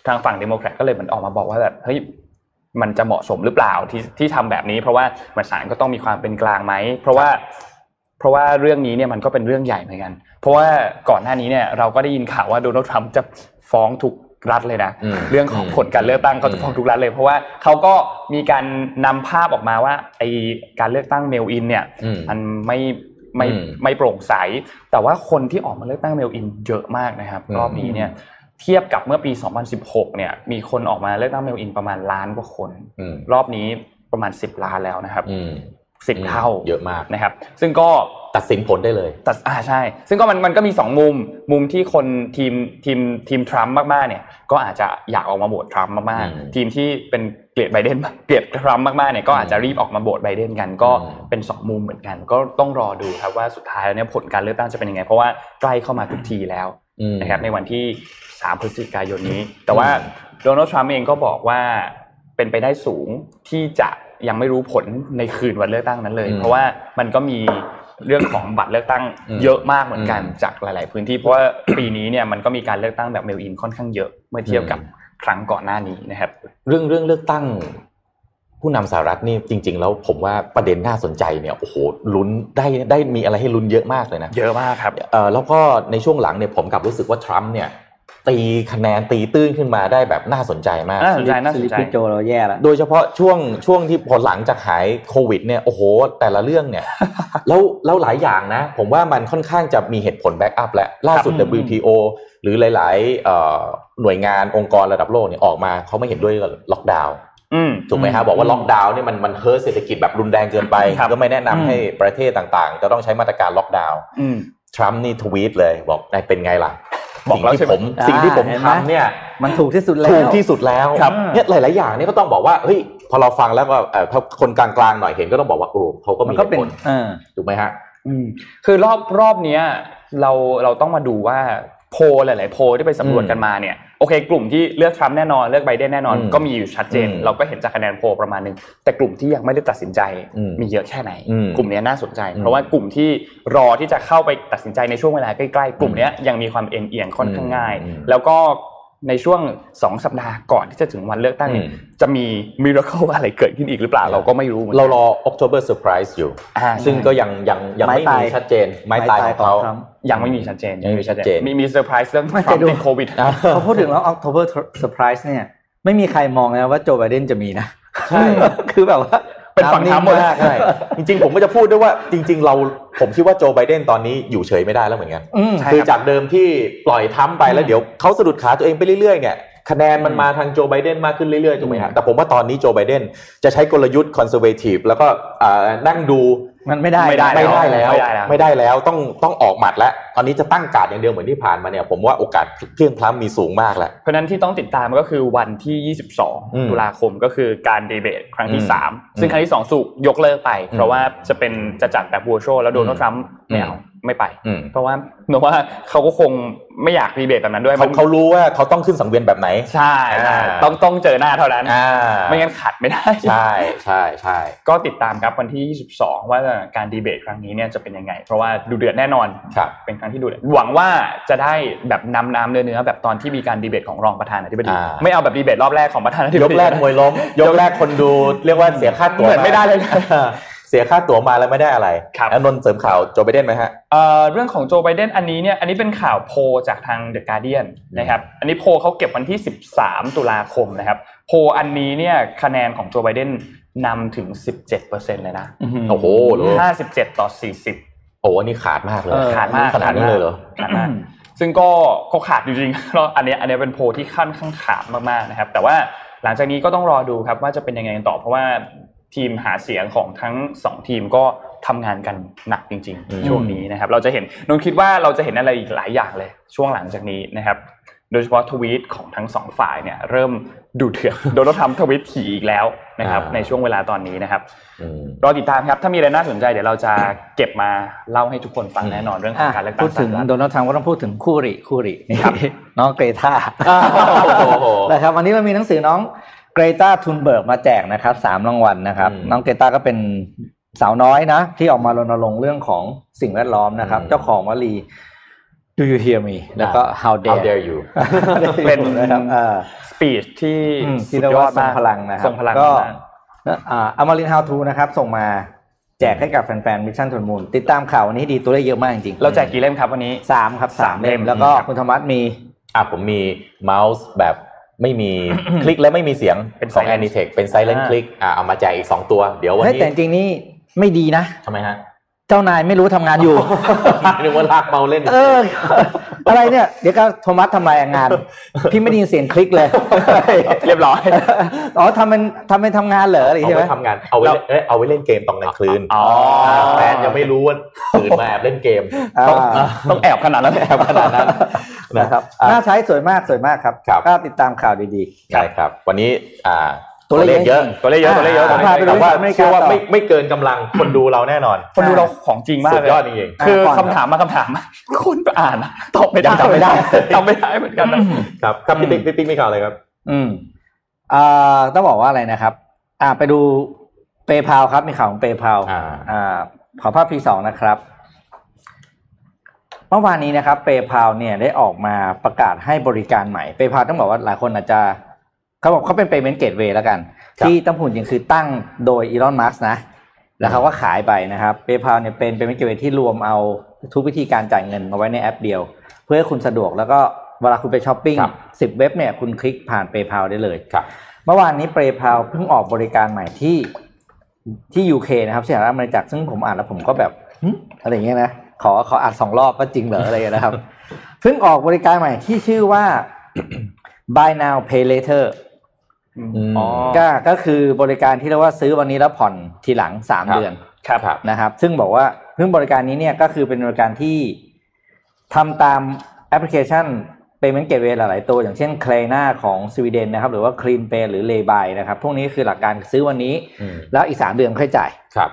ทางฝั่งเดโมแครตก็เลยเหมือนออกมาบอกว่าแบบเฮ้ย มันจะเหมาะสมหรือเปล่าที่ที่ทำแบบนี้ เพราะว่าเหมือนศาลก็ต้องมีความเป็นกลางไหมเพราะว่าเพราะว่าเรื่องนี้เนี่ยมันก็เป็นเรื่องใหญ่เหมือนกัน เพราะว่าก่อนหน้านี้เนี่ยเราก็ได้ยินข่าวว่าโดนัลด์ทรัมป์จะฟ้องทุกรัฐเลยนะอืมเรื่องของผลการเลือกตั้งเขาจะฟ้องทุกรัฐเลย เพราะว่าเขาก็มีการนำภาพออกมาว่าไอการเลือกตั้งเมลอินเนี่ยอืมมันไม่ไม่อืมไม่โปร่งใส แต่ว่าคนที่ออกมาเลือกตั้ง mail-in เยอะมากนะครับอืมรอบนี้เนี่ย เทียบกับเมื่อปี 2016 เนี่ย มีคนออกมาเลือกตั้ง mail-in ประมาณล้านกว่าคนอืมรอบนี้ประมาณ 10 ล้านแล้วนะครับอืมสิบเท่าเยอะมากนะครับ ซึ่งก็ตัดสินผลได้เลยตัดอ่าใช่ ซึ่งก็มันมันก็มีสองมุมมุมที่คนทีมทีมทีมทรัมป์มากๆเนี่ย ก็อาจจะอยากออกมาโหวตทรัมป์มากอืมๆทีมที่เป็นเกลียดไบเดนเกลียดทรัมป์มากๆเนี่ยก็อาจจะรีบออกมาโหวตไบเดนกัน ก็อืมเป็นสองมุมเหมือนกัน ก็ต้องรอดูครับว่าสุดท้ายแล้วเนี่ยผลการเลือกตั้งจะเป็นยังไง เพราะว่าใกล้เข้ามาทุกทีแล้วอืมนะครับในวันที่ 3 พฤศจิกายนนี้ แต่ว่าโดนัลด์ทรัมป์เองก็บอกว่าเป็นไปได้สูงที่จะยังไม่รู้ผลในคืนวันเลือกตั้งนั้นเลยอืมเพราะว่ามันก็มีเรื่องของบัตรเลือกตั้งอืมเยอะมากเหมือนกันอืมจากหลาย ๆ พื้นที่เพราะว่าปีนี้เนี่ยมันก็มีการเลือกตั้งแบบ mail-in ค่อนข้างเยอะเมื่อเทียบกับอืมครั้งก่อนหน้านี้นะครับ เรื่องเรื่องเลือกตั้ง ผู้นำสหรัฐนี่จริง ๆ แล้วผมว่าประเด็นน่าสนใจเนี่ยโอ้โหลุ้นได้ได้มีอะไรให้ลุ้นเยอะมากเลยนะเยอะมากครับเอ่อแล้วก็ในช่วงหลังเนี่ยผมกลับรู้สึกว่าทรัมป์เนี่ย ตีคะแนนตีตื้นขึ้นมาได้แบบน่าสนใจมากน่าสนใจน่าสสนลิปใจพี่โจเราแย่แล้วโดยเฉพาะช่วงช่วงที่พอหลังจากหายโควิดเนี่ยโอ้โห แต่ละเรื่องเนี่ยแล้วแล้วหลายอย่างนะ ผมว่ามันค่อนข้างจะมีเหตุผล back up และล่าสุดครับ WTO หรือหลายๆเอ่อหน่วยงานองค์กรระดับโลกเนี่ยออกมาเขาไม่เห็นด้วยกับล็อกดาวน์อืมถูกไหมครับบอกว่าล็อกดาวน์เนี่ยมันมัน hurt เศรษฐกิจแบบรุนแรงเกินไปครับก็ไม่แนะนำอืมให้ประเทศต่างๆ จะต้องใช้มาตรการล็อกดาวน์อืมทรัมป์นี่ทวีตเลยบอกนายเป็นไงล่ะ บอกแล้วสิ่งที่ใช่ไหมผมสิ่งที่ผมอ่าเห็นไหมทำเนี่ยมันถูกที่สุดแล้วถูกที่สุดแล้วครับเนี่ยหลาย ๆ อย่างเนี่ยก็ต้องบอกว่าเฮ้ยพอเราฟังแล้วก็เอ่อถ้าคนกลางๆหน่อยเห็นก็ต้องบอกว่าโอ้เขาก็มันก็มีเป็นตุผลเออถูกไหมฮะอืมคือรอบรอบเนี้ยเราเราต้องมาดูว่า โพลหลาย ๆ โพลที่ไปสำรวจกันมาเนี่ยโอเค กลุ่มที่เลือกทรัมป์แน่นอนเลือกไบเดนแน่นอนอืมก็มีอยู่ชัดเจนอืมเราก็เห็นจากคะแนนโพลประมาณหนึงแต่กลุ่มที่ยังไม่ได้ตัดสินใจอืมมีเยอะแค่ไหนอืมกลุ่มเนี้ยน่าสนใจอืมเพราะว่ากลุ่มที่รอที่จะเข้าไปตัดสินใจในช่วงเวลาใกล้ ๆ กลุ่มเนี้ยยังมีความเอ็นเอียงค่อนข้างง่ายอืมแล้วก็ ในช่วงสองสัปดาห์ก่อนที่จะถึงวันเลือกตั้งเนี่ยอืมจะมีมิราเคิลอะไรเกิดขึ้นอีกหรือเปล่าเราก็ไม่รู้หมือนกันเรารอ October Surprise อยู่อ่าซึ่งก็ยังยังยังไม่ไม้ตายมีชัดเจน ไม้ตายของเขาทรัมป์ยังไม่มีชัดเจนยังไม่มีชัดเจนมีมีเซอร์ไพรส์เรื่องไม่ทรัมป์แต่ดูติดโควิดพอพูดถึงแล้ว October Surprise เนี่ย ไม่มีใครมองนะว่าโจไบเดนจะมีนะใช่คือแบบว่า เป็นฝั่งทรัมป์หมดมากใช่จริง ๆ ผมก็จะพูดด้วยว่าจริง ๆ เราผมคิดว่าโจไบเดนตอนนี้อยู่เฉยไม่ได้แล้วเหมือนกันอืมใช่คือจากเดิมที่ปล่อยทรัมป์ไปแล้วเดี๋ยวเขาสะดุดขาตัวเองไปเรื่อยๆเนี่ยคะแนนมันมาทางโจไบเดนมากขึ้นเรื่อยๆถูกไหมฮะแต่ผมว่าตอนนี้โจไบเดนจะใช้กลยุทธ์ conservative แล้วก็อ่านั่งดู มันไม่ได้ไม่ได้ไม่ได้แล้วไม่ได้แล้วไม่ได้แล้วต้องต้องออกหมัดแล้วตอนนี้จะตั้งการดอย่างเดียวเหมือนที่ผ่านมาเนี่ยผมว่าโอกาสเพลี่ยงพล้ำมีสูงมากแหละเพราะฉะนั้นที่ต้องติดตามก็คือวันที่อืม22 ตุลาคมก็คือการดีเบตครั้งที่อืม3ซึ่งครั้งที่ 2 ถูกยกเลิกไปอืมเพราะว่าจะเป็นจะจัดแบบวัวโชแล้วโดนัลด์ทรัมป์ไม่เอาอืม ไม่ไปอืมเพราะว่าหนูว่าเขาก็คงไม่อยากดีเบตแบบนั้นด้วยเขามันเขารู้ว่าเขาต้องขึ้นสังเวียนแบบไหน ใช่ใช่อ่าต้องต้องเจอหน้าเท่านั้นอ่าไม่งั้นขัดไม่ได้ใช่ใช่ใช่ก็ติดตามครับวันที่ 22 ว่าการดีเบตครั้งนี้เนี่ยจะเป็นยังไง เพราะว่าดูเดือดแน่นอนครับเป็นครั้งที่ดูเดือดหวังว่าจะได้แบบนำน้ำเนื้อเนื้อแบบตอนที่มีการดีเบตของรองประธานาธิบดีอ่าไม่เอาแบบดีเบตรอบแรกของประธานาธิบยดีกแรกมวยล้มยกแรกคนดูเรียกว่าเสียค่าตั๋วเหมือนไม่ได้เลยนะ เสียค่าตั๋วมาแล้วไม่ได้อะไรครับแล้วนนท์เสริมข่าวโจไบเดนไหมฮะเอ่อเรื่องของโจไบเดนอันนี้เนี่ยอันนี้เป็นข่าวโพลจากทางเดอะการเดียนนะครับอันนี้โพลเขาเก็บวันที่ 13 ตุลาคมนะครับโพลอันนี้เนี่ยคะแนนของโจไบเดนนำถึง 17%เลยนะโอ้โหเหรอ57 ต่อ 40 โอ้โหนี่ขาดมากเลยเออขาดมากขนาดนั้นเลยเหรอขาดมากซึ่งก็ก็ขาดจริงๆแล้วอันเนี้ยอันเนี้ยเป็นโพลที่ค่อนข้างขาดมากๆนะครับ แต่ว่าหลังจากนี้ก็ต้องรอดูครับว่าจะเป็นยังไงกันต่อเพราะว่า ทีมหาเสียงของทั้งสองทีมก็ทำงานกันหนักจริงอืมๆช่วงนี้นะครับ เราจะเห็นนนท์คิดว่าเราจะเห็นอะไรอีกหลายอย่างเลย ช่วงหลังจากนี้นะครับ โดยเฉพาะทวีตของทั้งสองฝ่ายเนี่ยเริ่มดูเถื่อนโดนัลด์ทรัมป์ทวีตถี่อีกแล้วนะครับ ในช่วงเวลาตอนนี้นะครับอืมรอติดตามครับถ้ามีอะไรน่าสนใจเดี๋ยวเราจะเก็บมาเล่าให้ทุกคนฟังแน่นอนเรื่องของการเลือกตั้งพูดถึงสหรัฐโดนัลด์ทรัมป์ก็ต้องพูดถึงคู่อริคู่อริครับน้องเกรตาโอ้โหนะครับวันนี้เรามีหนังสือน้อง เกรตา ธันเบิร์กมาแจกนะครับสามรางวัลนะครับอืมน้องเกรตาก็เป็นสาวน้อยนะ ที่ออกมารณรงค์เรื่องของสิ่งแวดล้อมนะครับอืมเจ้าของวลี Do you hear me แล้วก็ How How dare dare you เป็นนะครับอ่าสปีชที่อืมสุที่ดเรียกยอว่าดทรงมากพลังนะครับทรงพลังก็มากอ่าอมริน How to นะครับ ส่งมาแจกให้กับแฟนๆ มิชชั่นทุนมูล ติดตามข่าววันนี้ดีตัวเลขเยอะมากจริงๆเราแจกกี่เล่มครับวันนี้สามครับสามสามเล่เล่มมแล้วก็ครับคุณธรรมัสมี อะผมมีเมาส์แบบ ไม่มีคลิกและไม่มีเสียงเป็นของ silent Anitech เป็น Silent อ่า Click อะเอามาแจกอีก 2 ตัวเดี๋ยววันเฮ้ยนี้แต่จริงๆนี่ไม่ดีนะทำไมฮะ เจ้านายไม่รู้ทำงานอยู่นึกว่าลากเมาเล่น เออ อะไรเนี่ย เดี๋ยวก็โทมัสทำลายงาน พี่ไม่ได้ยินเสียงคลิกเลย เรียบร้อย อ๋อทำเป็นทำเป็นทำงานเหรออะไรเอาใช่ไหมไว้ทำงานเอาไว้เล่นเอ้ยเอาไว้เล่นเกมตอนกลางคืนอ๋อแฟนยังไม่รู้ว่าตื่นมาแอบเล่นเกมอ่าต้องต้องแอบขนาดนั้นแอบขนาดนั้น นะครับอะน่าใช้สวยมากสวยมากครับครับก็ติดตามข่าวดีใช่ครับ วันนี้อ่าตัวเลขเยอะตัวเลขเยอะตัวเลขเยอะอ่าพาไปดูแต่ว่าอเมริกาเชื่อว่าต่อไม่ไม่เกินกำลังคนดูเราแน่นอน คนดูเราของจริงมากสุดเลยยอดจริงคือก่อนคำถามมาคำถามมาคนก็อ่านนะตอบไม่ได้ยังจำไม่ได้จำไม่ได้เหมือนกันนะๆครับครับพี่ปิ๊กพี่ปิ๊กมีข่าวอะไรครับๆอืมอ่าต้องบอกว่าอะไรนะครับ อ่าไปดูเปย์พาครับมีข่าวของเปย์พาอ่าอ่าขอภาพ P2 นะครับ เมื่อวานนี้นะครับ PayPal เนี่ยได้ออกมาประกาศให้บริการใหม่ PayPal ต้องบอกว่าหลายคนอาจจะเขาบอกเขาเป็น payment gateway แล้วกันครับที่ต้องพูดจริงคือตั้งโดย Elon Musk นะ แล้วเขาก็ขายไปนะครับ PayPal เนี่ยเป็น payment gateway ที่รวมเอาทุกวิธีการจ่ายเงินมาไว้ในแอปเดียว เพื่อให้คุณสะดวกแล้วก็เวลาคุณไปช้อปปิ้งครับสิบเว็บเนี่ยคุณคลิกผ่าน PayPal ได้เลยครับเมื่อวานนี้ PayPal เพิ่งออกบริการใหม่ที่ที่ UK นะครับสหรัฐอเมริกาซึ่งผมอ่านแล้วผมก็แบบหึอะไรอย่างเงี้ยนะ ขอขออ่านสองรอบก็จริงเหรออะไรอย่างเงี้ยนะครับ เพิ่งออกบริการใหม่ที่ชื่อว่า buy now pay later มอ๋อก็ก็คือบริการที่เรียกว่าซื้อวันนี้แล้วผ่อนทีหลังสามครับเดือนครับครับนะครับ ซึ่งบอกว่าเพิ่งบริการนี้เนี่ยก็คือเป็นบริการที่ทำตามแอปพลิเคชัน payment gateway หลาย ๆ ตัว อย่างเช่น k l a n a ของสวีเดนนะครับ หรือว่า Clean Pay หรือ Laybay นะครับ พวกนี้คือหลักการซื้อวันนี้อืมแล้วอีกสามเดือนค่อยจ่ายครับ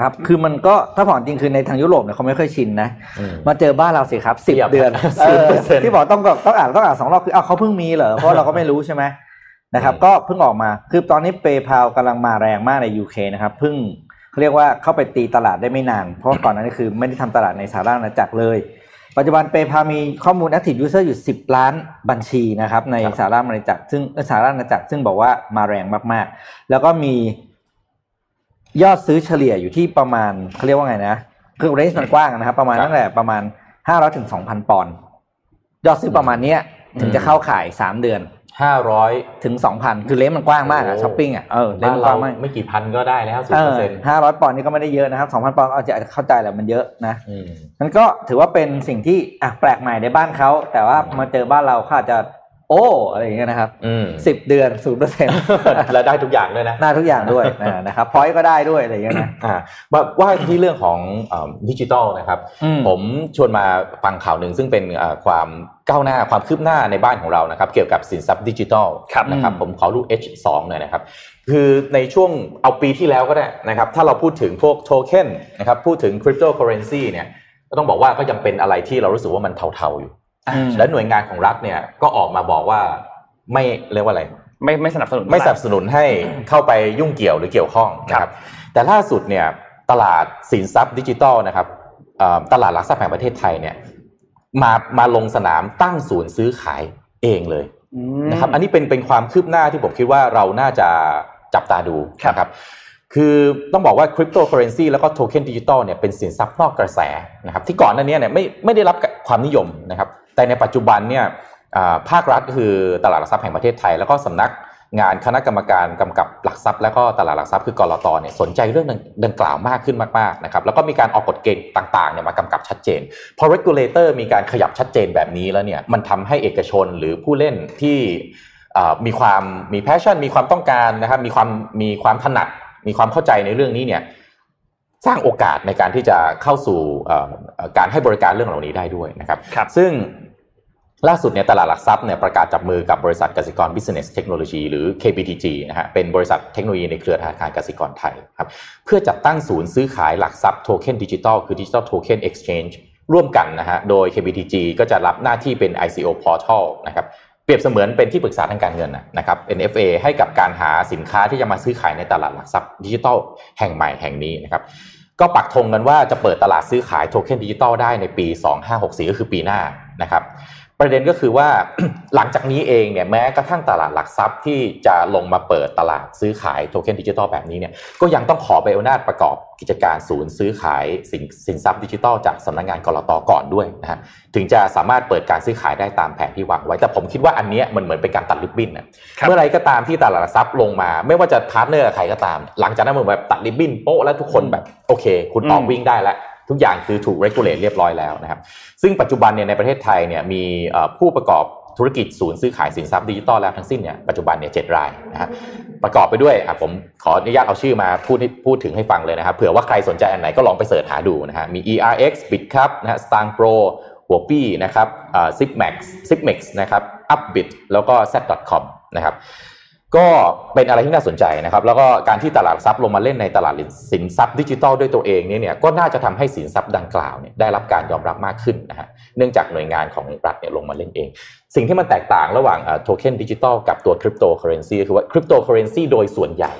นะครับ คือมันก็ถ้าผ่อนจริงคือในทางยุโรปเนี่ยเขาไม่ค่อยชินนะอืมมาเจอบ้านเราสิครับสิบเทียบเดือน10%เออที่บอกต้องแบบต้องอ่านต้องอ่านสองรอบคืออ้าวเขาเพิ่งมีเหรอเพราะเราก็ไม่รู้ใช่ไหมนะครับอืมก็เพิ่งออกมาคือตอนนี้ PayPal กำลังมาแรงมากใน UK นะครับเพิ่งเขาเรียกว่าเข้าไปตีตลาดได้ไม่นาน เพราะว่าก่อนหน้านี้คือไม่ได้ทำตลาดในสหรัฐอาณาจักรเลย ปัจจุบัน PayPal มีข้อมูล Active User อยู่ 10 ล้านบัญชีนะครับในสหรัฐอาณาจักรซึ่งเอ่อสหรัฐอาณาจักรซึ่งบอกว่ามาแรงมากๆ แล้วก็มี ยอดซื้อเฉลี่ยอยู่ที่ประมาณเขาเรียกว่าไงนะ คือ range มันกว้างนะครับ ประมาณครับตั้งแต่ประมาณห้าร้อยถึงสองพันปอนด์ยอดซื้อประมาณเนี้ยถึงจะเข้าข่ายสามเดือนห้าร้อยถึงสองพันคือ range มันกว้างมากอะโอ้ช้อปปิ้งอะเออเลนบ้าส์นมันกเราว้างมากไม่กี่พันก็ได้แล้วสิบเปออร์เซ็นต์เออห้าร้อยปอนด์นี่ก็ไม่ได้เยอะนะครับสองพันปอนด์อาจจะเข้าใจแหละมันเยอะนะอืมมันก็ถือว่าเป็นสิ่งที่อะแปลกใหม่ในบ้านเขาแต่ว่ามาเจอบ้านเราเขาอาจจะ โอ้อะไรอย่างเงี้ยนะครับอืมสิบเดือนศูนย์เปอร์เซ็นต์แล้วได้ทุกอย่างด้วยนะหน้าทุกอย่างด้วยนะนะครับพอยก็ได้ด้วยอะไรอย่างเงี้ยนะอ่าว่าว่าที่เรื่องของดิจิทัลนะครับอืมผมชวนมาฟังข่าวหนึ่งซึ่งเป็นเอ่อความก้าวหน้าความคืบหน้าในบ้านของเรานะครับ เกี่ยวกับสินทรัพย์ดิจิทัลครับนะครับอืมผมขอรูป H2 หน่อยนะครับ คือในช่วงเอาปีที่แล้วก็ได้นะครับ ถ้าเราพูดถึงพวกโทเค็นนะครับพูดถึงคริปโตเคอเรนซีเนี่ยก็ต้องบอกว่าก็ยังเป็นอะไรที่เรารู้สึกว่ามันเทาๆอยู่อืม และหน่วยงานของรัฐเนี่ยก็ออกมาบอกว่าไม่เรียกว่าอะไร ไม่ไม่สนับสนุนไม่สนับสนุนให้เข้าไปยุ่งเกี่ยวหรือเกี่ยวข้องนะครับแต่ล่าสุดเนี่ยตลาดสินทรัพย์ดิจิทัลนะครับเอ่อตลาดหลักทรัพย์แห่งประเทศไทยเนี่ยมามาลงสนามตั้งศูนย์ซื้อขายเองเลยอืมนะครับอันนี้เป็นเป็นความคืบหน้าที่ผมคิดว่าเราน่าจะจับตาดูครับนะครับ คือต้องบอกว่าคริปโตเคอเรนซีแล้วก็โทเค็นดิจิตอลเนี่ยเป็นสินทรัพย์นอกกระแสนะครับที่ก่อนหน้านี้เนี่ยไม่ไม่ได้รับความนิยมนะครับแต่ในปัจจุบันเนี่ยภาครัฐคือตลาดหลักทรัพย์แห่งประเทศไทย แล้วก็สำนักงานคณะกรรมการกำกับหลักทรัพย์ และก็ตลาดหลักทรัพย์คือกลตเนี่ยสนใจเรื่องดังกล่าวมากขึ้นมากๆนะครับแล้วก็มีการออกกฎเกณฑ์ต่างๆเนี่ยมากำกับชัดเจนพอ regulator มีการขยับชัดเจนแบบนี้แล้วเนี่ยมันทำให้เอกชนหรือผู้เล่นที่มีความมี passion มีความต้องการนะครับมีความมีความถนัด มีความเข้าใจในเรื่องนี้เนี่ยสร้างโอกาสในการที่จะเข้าสู่เอ่อเอ่อการให้บริการเรื่องเหล่านี้ได้ด้วยนะครับครับซึ่งล่าสุดเนี่ยตลาดหลักทรัพย์เนี่ยประกาศจับมือกับบริษัทกสิกร Business Technology หรือ KBTG นะฮะเป็นบริษัทเทคโนโลยีในเครือธนาคารกสิกรไทยครับเพื่อจัดตั้งศูนย์ซื้อขายหลักทรัพย์โทเค็นดิจิทัลคือ Digital Token Exchange ร่วมกันนะฮะโดย KBTG ก็จะรับหน้าที่เป็น ICO Portal นะครับเป รียบเสมือนเป็นที่ปรึกษาทางการเงินนะครับ NFA ให้กับการหาสินค้าที่จะมาซื้อขายในตลาดหลักทรัพย์ดิจิทัลแห่งใหม่แห่งนี้นะครับ ก็ปักธงกันว่าจะเปิดตลาดซื้อขายโทเค็นดิจิทัลได้ในปี 2564 ก็คือปีหน้านะครับ ประเด็นก็คือว่าหลังจากนี้เองเนี่ยแม้กระทั่งตลาดหลักทรัพย์ที่จะลงมาเปิดตลาดซื้อขายโทเค็นดิจิตอลแบบนี้เนี่ยก็ยังต้องขอใบอนุญาตประกอบกิจการศูนย์ซื้อขายสินสินทรัพย์ดิจิทัลจากสำนักงานกลตก่อนด้วยนะฮะถึงจะสามารถเปิดการซื้อขายได้ตามแผนที่วางไว้แต่ผมคิดว่าอันเนี้ยมันเหมือนเป็นการตัดริบบิ้นนะครับเมื่อไรก็ตามที่ตลาดหลักทรัพย์ลงมา ไม่ว่าจะ partner กับใครก็ตาม หลังจากนั้นมันแบบตัดริบบิ้นโป๊ะแล้วทุกคนแบบโอเค คุณออกอืมวิ่งได้แล้ว ทุกอย่างคือถูก regulate เรียบร้อยแล้วนะครับ ซึ่งปัจจุบันเนี่ยในประเทศไทยเนี่ยมีผู้ประกอบธุรกิจศูนย์ซื้อขายสินทรัพย์ดิจิตอลแล้วทั้งสิ้นเนี่ยปัจจุบันเนี่ยเจ็ดรายนะฮะประกอบไปด้วยอะผมขออนุญาตเอาชื่อมาพูดให้พูดถึงให้ฟังเลยนะครับเผื่อว่าใครสนใจอันไหนก็ลองไป search หาดูนะฮะมี ERX Bitkub นะฮะ Satang Pro Huobi นะครับเอ่อ Zipmex Zipmex นะครับ Upbit แล้วก็ Z.com นะครับ ก็เป็นอะไรที่น่าสนใจนะครับ แล้วก็การที่ตลาดหลักทรัพย์ลงมาเล่นในตลาดสินทรัพย์ดิจิทัลด้วยตัวเองเนี่ยเนี่ยก็น่าจะทำให้สินทรัพย์ดังกล่าวเนี่ยได้รับการยอมรับมากขึ้นนะฮะเนื่องจากหน่วยงานของรัฐเนี่ยลงมาเล่นเอง สิ่งที่มันแตกต่างระหว่างโทเค็นดิจิทัลกับตัวคริปโตเคอเรนซีคือว่าคริปโตเคอเรนซีโดยส่วนใหญ่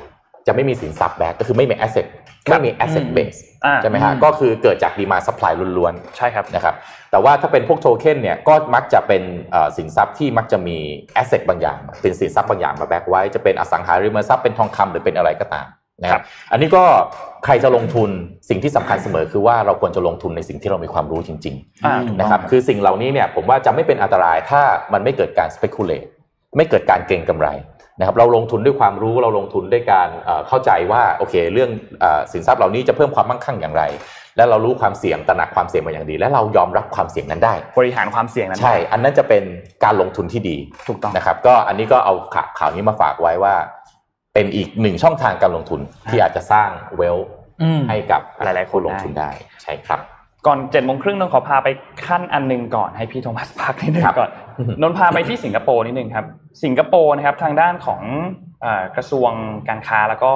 จะไม่มีสินทรัพย์ back ก็คือไม่มี assetไม่มี asset base อ่าใช่ไหมฮะอืมก็คือเกิดจาก demand supply ล้วนๆใช่ครับนะครับแต่ว่าถ้าเป็นพวกโทเค็นเนี่ยก็มักจะเป็นเอ่อสินทรัพย์ที่มักจะมี asset บางอย่าง เป็นสินทรัพย์บางอย่างมา back ไว้จะเป็นอสังหาริมทรัพย์เป็นทองคำหรือเป็นอะไรก็ตามนะครับครับอันนี้ก็ใครจะลงทุนสิ่งที่สำคัญเสมอคือว่าเราควรจะลงทุนในสิ่งที่เรามีความรู้จริงอ่าๆนะครับคือสิ่งเหล่านี้เนี่ยผมว่าจะไม่เป็นอันตรายถ้ามันไม่เกิดการ speculate ไม่เกิดการเก็งกำไร นะครับเราลงทุนด้วยความรู้เราลงทุนด้วยการเอ่อเข้าใจว่าโอเค เรื่องเอ่อสินทรัพย์เหล่านี้จะเพิ่มความมั่งคั่งอย่างไร และเรารู้ความเสี่ยงตระหนักความเสี่ยงมาอย่างดี และเรายอมรับความเสี่ยงนั้นได้ บริหารความเสี่ยงนั้นใช่ อันนั้นจะเป็นการลงทุนที่ดีถูกต้องนะครับ ก็อันนี้ก็เอาข่าวข่าวนี้มาฝากไว้ว่า เป็นอีกหนึ่งช่องทางการลงทุนที่อาจจะสร้างเวลอืมให้กับหลายๆคนลงทุนได้ใช่ครับ ก่อนเจ็ดโมงครึ่งนนท์ขอพาไปขั้นอันหนึ่งก่อนให้พี่โทมัสพักนิดนึงครับก่อนนนท์พาไปที่สิงคโปร์นิดนึงครับ สิงคโปร์นะครับทางด้านของเอ่อกระทรวงการค้าแล้วก็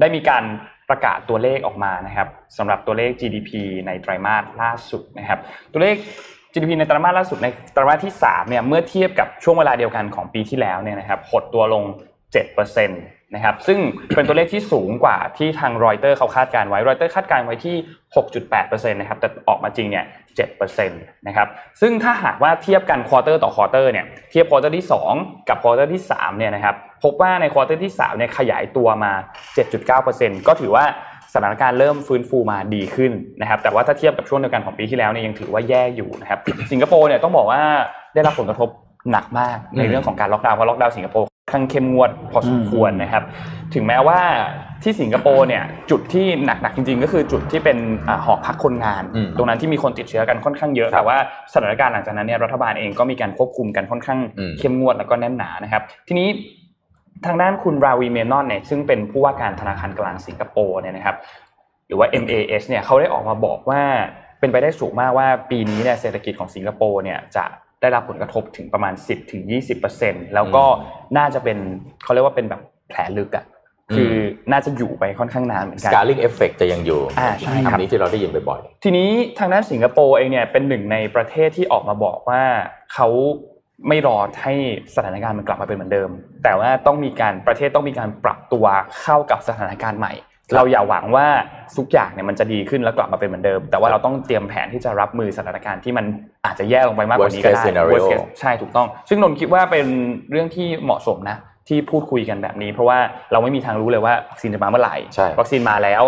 ได้มีการประกาศตัวเลขออกมานะครับสำหรับตัวเลข GDP ในไตรมาสล่าสุดนะครับ ตัวเลข GDP ในไตรมาสล่าสุดในไตรมาสที่3เนี่ยเมื่อเทียบกับช่วงเวลาเดียวกันของปีที่แล้วเนี่ยนะครับหดตัวลง7% นะครับซึ่งเป็นตัวเลขที่สูงกว่าที่ทางรอยเตอร์เขาคาดการไว้รอยเตอร์คาดการไว้ที่ 6.8%นะครับแต่ออกมาจริงเนี่ย7%นะครับซึ่งถ้าหากว่าเทียบกัน quarter ต่อ quarter เนี่ยเทียบ quarter ที่ 2 กับ quarter ที่3เนี่ยนะครับพบว่าใน quarter ที่3เนี่ยขยายตัวมา 7.9%ก็ถือว่าสถานการณ์เริ่มฟื้นฟูมาดีขึ้นนะครับแต่ว่าถ้าเทียบกับช่วงเดียวกันของปีที่แล้วเนี่ยยังถือว่าแย่อยู่นะครับสิงคโปร์เนี่ยต้องบอกว่าได้รับผลกระทบหนักมากในเรื่องของการล็อกดาวน์เพราะล็อกดาวน์สิงคโปร์ค่อน ข้างเข้มงวดพอสมควรนะครับ ถึงแม้ว่าที่สิงคโปร์เนี่ยจุดที่หนักๆจริง ๆ ก็คือจุดที่เป็นอ่าหอพักคนงานอืมตรงนั้นที่มีคนติดเชื้อกันค่อนข้างเยอะครับแต่ว่าสถานการณ์หลังจากนั้นเนี่ยรัฐบาลเองก็มีการควบคุมกันค่อนข้างอืมเข้มงวดแล้วก็แน่นหนานะครับ ทีนี้ทางด้านคุณราวีเมนอนเนี่ยซึ่งเป็นผู้ว่าการธนาคารกลางสิงคโปร์เนี่ยนะครับ หรือว่า MAS เนี่ยเขาได้ออกมาบอกว่าเป็นไปได้สูงมากว่าปีนี้เนี่ยเศรษฐกิจของสิงคโปร์เนี่ยจะ ได้รับผลกระทบถึงประมาณ 10ถึง20%แล้วก็น่าจะเป็นเขาเรียกว่าเป็นแบบแผลลึกอะคือน่าจะอยู่ไปค่อนข้างนานเหมือนกัน scaling effect จะยังอยู่อ่าใช่ครับคำนี้ที่เราได้ยินบ่อยทีนี้ทางด้านสิงคโปร์เองเนี่ยเป็นหนึ่งในประเทศที่ออกมาบอกว่าเขาไม่รอให้สถานการณ์มันกลับมาเป็นเหมือนเดิม แต่ว่าต้องมีการประเทศต้องมีการปรับตัวเข้ากับสถานการณ์ใหม่ เราอย่าหวังว่าทุกอย่างเนี่ยมันจะดีขึ้นแล้วกลับมาเป็นเหมือนเดิม แต่ว่าเราต้องเตรียมแผนที่จะรับมือสถานการณ์ที่มันอาจจะแย่ลงไปมากกว่านี้ก็ได้ Worst case scenario Worst case ใช่ถูกต้อง ซึ่งนนท์คิดว่าเป็นเรื่องที่เหมาะสมนะที่พูดคุยกันแบบนี้ เพราะว่าเราไม่มีทางรู้เลยว่าวัคซีนจะมาเมื่อไหร่ใช่วัคซีนมาแล้ว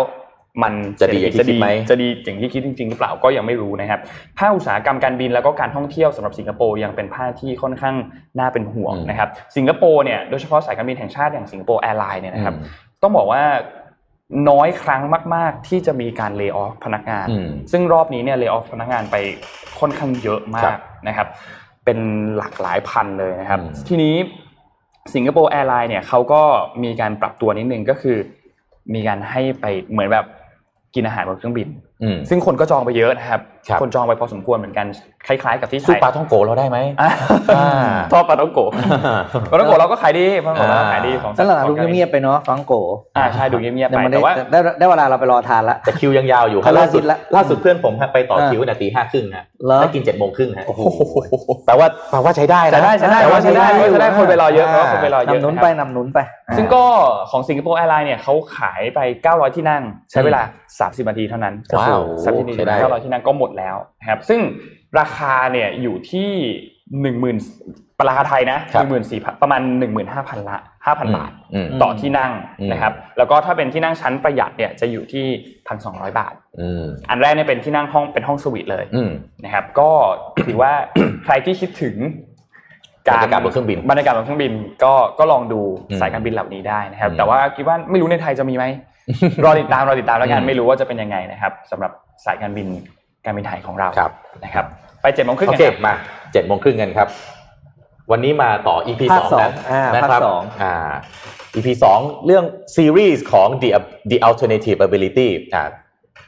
มันจะดีอย่างที่จะคิดไหมจะดีอย่างที่คิดจริงๆหรือเปล่าก็ยังไม่รู้นะครับภาคอุตสาหกรรมการบินแล้วก็การท่องเที่ยวสำหรับสิงคโปร์ยังเป็นภาคที่ค่อนข้างน่าเป็นห่วงอืมนะครับ สิงคโปร์เนี่ยโดยเฉพาะสายการบินแห่งชาติอย่างสิงคโปร์แอร์ไลน์เนี่ยนะครับอืมต้องบอกว่า น้อยครั้งมาก ๆ ที่จะมีการ lay off พนักงานอืมซึ่งรอบนี้เนี่ย lay off พนักงานไปค่อนข้างเยอะมาครักบนะครับ เป็นหลักหลายพันเลยนะครับอืมทีนี้สิงคโปร์แอร์ไลน์เนี่ยเขาก็มีการปรับตัวนิดนึงก็คือ มีการให้ไปเหมือนแบบกินอาหารบนเครื่องบินอืมซึ่งคนก็จองไปเยอะนะครับ ครับคนจองไปพอสมควรเหมือนกันคล้ายๆกับที่ไทสู้ยปลาท่องโกเราได้ไหมอ่าอ่าทอดปลาต้องโกะปลาต้องโกะเราก็ขายดีปลาต้องโกะเราก็ขายดีของตั้งหลังๆดูเงียบๆไปเนาะฟังโกอ่าใช่ดูเงียบๆแต่ไปมันได้แต่ว่าได้ได้เวลาเราไปรอทานละแต่คิวยังยาวอยู่เขาล่าสุดเลิกกินละล่าสุดเพื่อนผมฮะไปต่ออ่าคิวนาทีห้าครึ่งฮะเหรอได้กินเจ็ดโมงครึ่งฮะโอ้โหแปลว่าแปลว่าใช้ได้นะใช้ได้ใช้ได้แปลว่าใช้ได้ใช้ได้คนไปรอเยอะเพราะว่าคนไปรอเยอะนำหนุนนะครับไปนำหนุนไป ซึ่งก็ของสิงคโปร์แอร์ไลน์เนี่ยเขาขายไป900ที่นั่ง ใช้เวลา 30นาทีเท่านั้นว้าวสามสิบนาทีใช้ได้900ที่นั่งก็หมดแล้วนะครับซึ่งราคาเนี่ยอยู่ที่10,000ราคาไทยนะ14,000ประมาณ15,000ละ5,000บาทอืมต่อที่นั่งอืมนะครับ แล้วก็ถ้าเป็นที่นั่งชั้นประหยัดเนี่ยจะอยู่ที่1,200บาทอืมอันแรกเนี่ยเป็นที่นั่งห้องเป็นห้องสวีทเลยอืมนะครับ ก็ถือว่าใครที่คิดถึงบรรยากาศบนเครื่องบินบรรยากาศบนเครื่องบินก็ก็ลองดูอืมสายการบินเหล่านี้ได้นะครับอืมแต่ว่าคิดว่าไม่รู้ในไทยจะมีไหมรอติดตามรอติดตามแล้วกันอืมไม่รู้ว่าจะเป็นยังไงนะครับสำหรับสายการบิน การบินไทยของเราครับนะครับ ไปเจ็ดโมงครึ่งโอกันเคครับมาเจ็ดโมงครึ่งกันครับ วันนี้มาต่อ EP ภาสคองสองนะอ่านะภาคครับสองอ่า EP สองเรื่องซีรีส์ของ the the alternative ability อ่า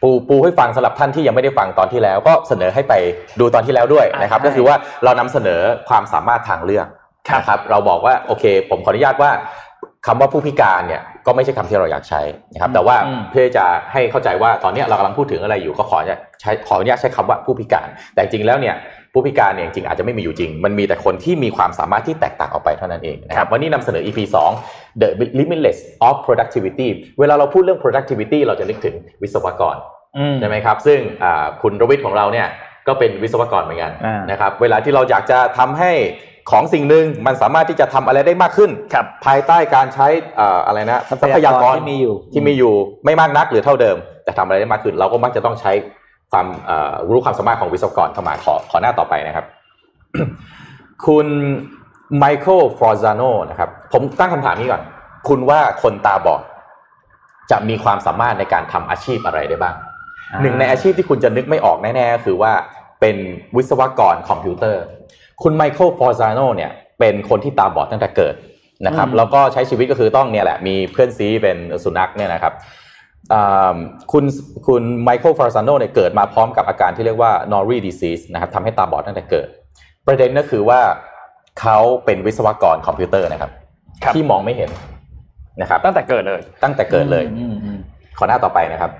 ปูปูให้ฟังสำหรับท่านที่ยังไม่ได้ฟังตอนที่แล้วก็เสนอให้ไปดูตอนที่แล้วด้วยนะครับอ่าใช่ก็คือว่าเรานำเสนอความสามารถทางเลือกครับนะครับ เราบอกว่าโอเค ผมขออนุญาตว่าคำว่าผู้พิการเนี่ย ก็ไม่ใช่คำที่เราอยากใช้นะครับ แต่ว่าอืมเพื่อจะให้เข้าใจว่าตอนเนี้ยเรากำลังพูดถึงอะไรอยู่ก็ขอจะใช้ขออนุญาตใช้คำว่าผู้พิการ แต่จริงแล้วเนี่ยผู้พิการเนี่ยจริงๆอาจจะไม่มีอยู่จริง มันมีแต่คนที่มีความสามารถที่แตกต่างออกไปเท่านั้นเองนะครับวันนี้นำเสนอ EP 2 The Limitless of Productivity เวลาเราพูดเรื่อง productivity เราจะนึกถึงวิศวกรอืมใช่ไหมครับ ซึ่งอ่าคุณรวิทย์ของเราเนี่ยก็เป็นวิศวกรเหมือนกันอ่านนะครับ เวลาที่เราอยากจะทำให้ ของสิ่งหนึ่งมันสามารถที่จะทำอะไรได้มากขึ้นครับภายใต้การใช้อ่าอะไรนะทรัพยากรที่มีอยู่ที่มีอยู่ไม่มากนักหรือเท่าเดิม แต่ทำอะไรได้มากขึ้น เราก็มักจะต้องใช้ความอ่ารู้ความสามารถของวิศวกรเข้ามาขอขอหน้าต่อไปนะครับ คุณไมเคิลฟอร์ซาโนนะครับ ผมตั้งคำถามนี้ก่อน คุณว่าคนตาบอดจะมีความสามารถในการทำอาชีพอะไรได้บ้างอ่าหนึ่งในอาชีพที่คุณจะนึกไม่ออกแน่ๆก็คือว่าเป็นวิศวกรคอมพิวเตอร์ คุณไมเคิลฟอร์ซาโนเนี่ยเป็นคนที่ตาบอดตั้งแต่เกิดนะครับอืมแล้วก็ใช้ชีวิตก็คือต้องเนี่ยแหละมีเพื่อนซีเป็นสุนัขเนี่ยนะครับอ่าคุณคุณไมเคิลฟอร์ซาโนเนี่ยเกิดมาพร้อมกับอาการที่เรียกว่า Norrie disease นะครับทำให้ตาบอดตั้งแต่เกิด ประเด็นก็คือว่าเขาเป็นวิศวกรคอมพิวเตอร์นะครับครับที่มองไม่เห็นนะครับ ตั้งแต่เกิดเลย ตั้งแต่เกิดเลยอืมอืมขอหน้าต่อไปนะครับ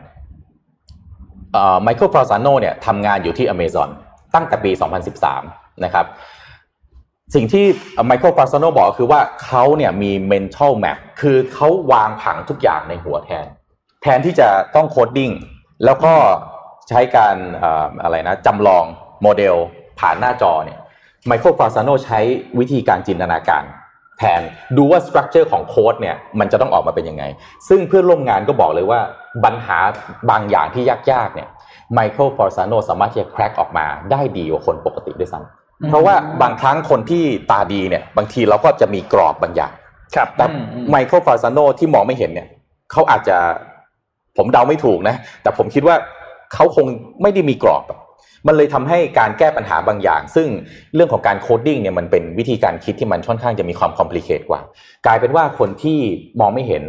ไมเคิลฟรอซานโนเนี่ยทำงานอยู่ที่อเมซอนตั้งแต่ปี 2013 นะครับ สิ่งที่ไมเคิลฟรอซานโนบอกก็คือว่าเขาเนี่ยมี mental map คือเขาวางผังทุกอย่างในหัวแทน แทนที่จะต้อง coding แล้วก็ใช้การอะไรนะจำลองโมเดลผ่านหน้าจอเนี่ยไมเคิลฟรอซานโนใช้วิธีการจินตนาการแทนดูว่า structure ของโค้ดเนี่ยมันจะต้องออกมาเป็นยังไง ซึ่งเพื่อนร่วมงานก็บอกเลยว่าปัญหาบางอย่างที่ยากๆเนี่ยไมเคิลฟอร์ซาโนสามารถที่จะ crack ออกมาได้ดีกว่าคนปกติด้วยซ้ำ เพราะว่าบางครั้งคนที่ตาดีเนี่ย บางทีเราก็จะมีกรอบบางอย่างครับแต่อืมอืมไมเคิลฟาซาโนที่มองไม่เห็นเนี่ยเขาอาจจะผมเดาไม่ถูกนะ แต่ผมคิดว่าเขาคงไม่ได้มีกรอบอะมันเลยทำให้การแก้ปัญหาบางอย่าง ซึ่งเรื่องของการ coding เนี่ยมันเป็นวิธีการคิดที่มันค่อนข้างจะมีความ complicate กว่า กลายเป็นว่าคนที่มองไม่เห็น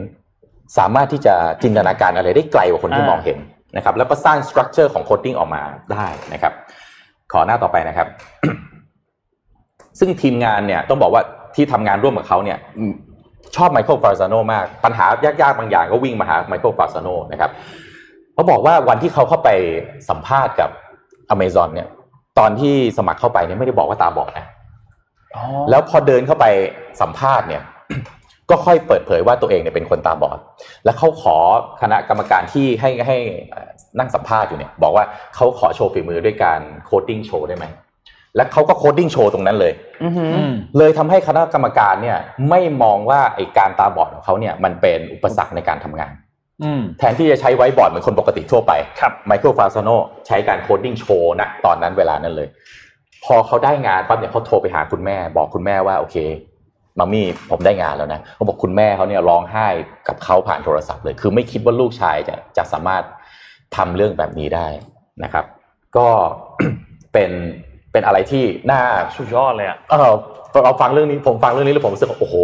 สามารถที่จะจินตนาการอะไรได้ไกลกว่าคนที่อ่ามมองเห็นนะครับ แล้วก็สร้าง structure ของ coding ออกมาได้นะครับ ขอหน้าต่อไปนะครับ ซึ่งทีมงานเนี่ยต้องบอกว่าที่ทำงานร่วมกับเขาเนี่ยอืมชอบไมเคิลฟาซาโนมาก ปัญหายากๆบางอย่างก็วิ่งมาหาไมเคิลฟาซาโนนะครับเขาบอกว่าวันที่เขาเข้าไปสัมภาษณ์กับอเมซอนเนี่ย ตอนที่สมัครเข้าไปเนี่ยไม่ได้บอกว่าตาบอดนะแล้วพอเดินเข้าไปสัมภาษณ์เนี่ย ก็ค่อยเปิดเผยว่าตัวเองเนี่ยเป็นคนตาบอด แล้วเขาขอคณะกรรมการที่ให้ให้เอ่อนั่งสัมภาษณ์อยู่เนี่ย บอกว่าเขาขอโชว์ฝีมือด้วยการ coding โชว์ได้ไหม และเขาก็ coding โชว์ตรงนั้นเลยอือหืออืมเลยทำให้คณะกรรมการเนี่ยไม่มองว่าไอการตาบอดของเขาเนี่ยมันเป็นอุปสรรคในการทำงานอืมแทนที่จะใช้ไว้บอร์ดเหมือนคนปกติทั่วไปครับไมเคิลฟาซโนใช้การ coding โชว์นะตอนนั้นเวลานั้นเลย พอเขาได้งานปั๊บเนี่ยเขาโทรไปหาคุณแม่ บอกคุณแม่ว่าโอเคมัมมี่ผมได้งานแล้วนะเขาบอกคุณแม่เขาเนี่ยร้องไห้กับเขาผ่านโทรศัพท์เลย คือไม่คิดว่าลูกชายจะจะสามารถทำเรื่องแบบนี้ได้นะครับ ก็เป็น เป็นอะไรที่น่าสุดยอดเลยอะเออเราฟังเรื่องนี้ผมฟังเรื่องนี้แล้วผมรู้สึกว่าโอ้โห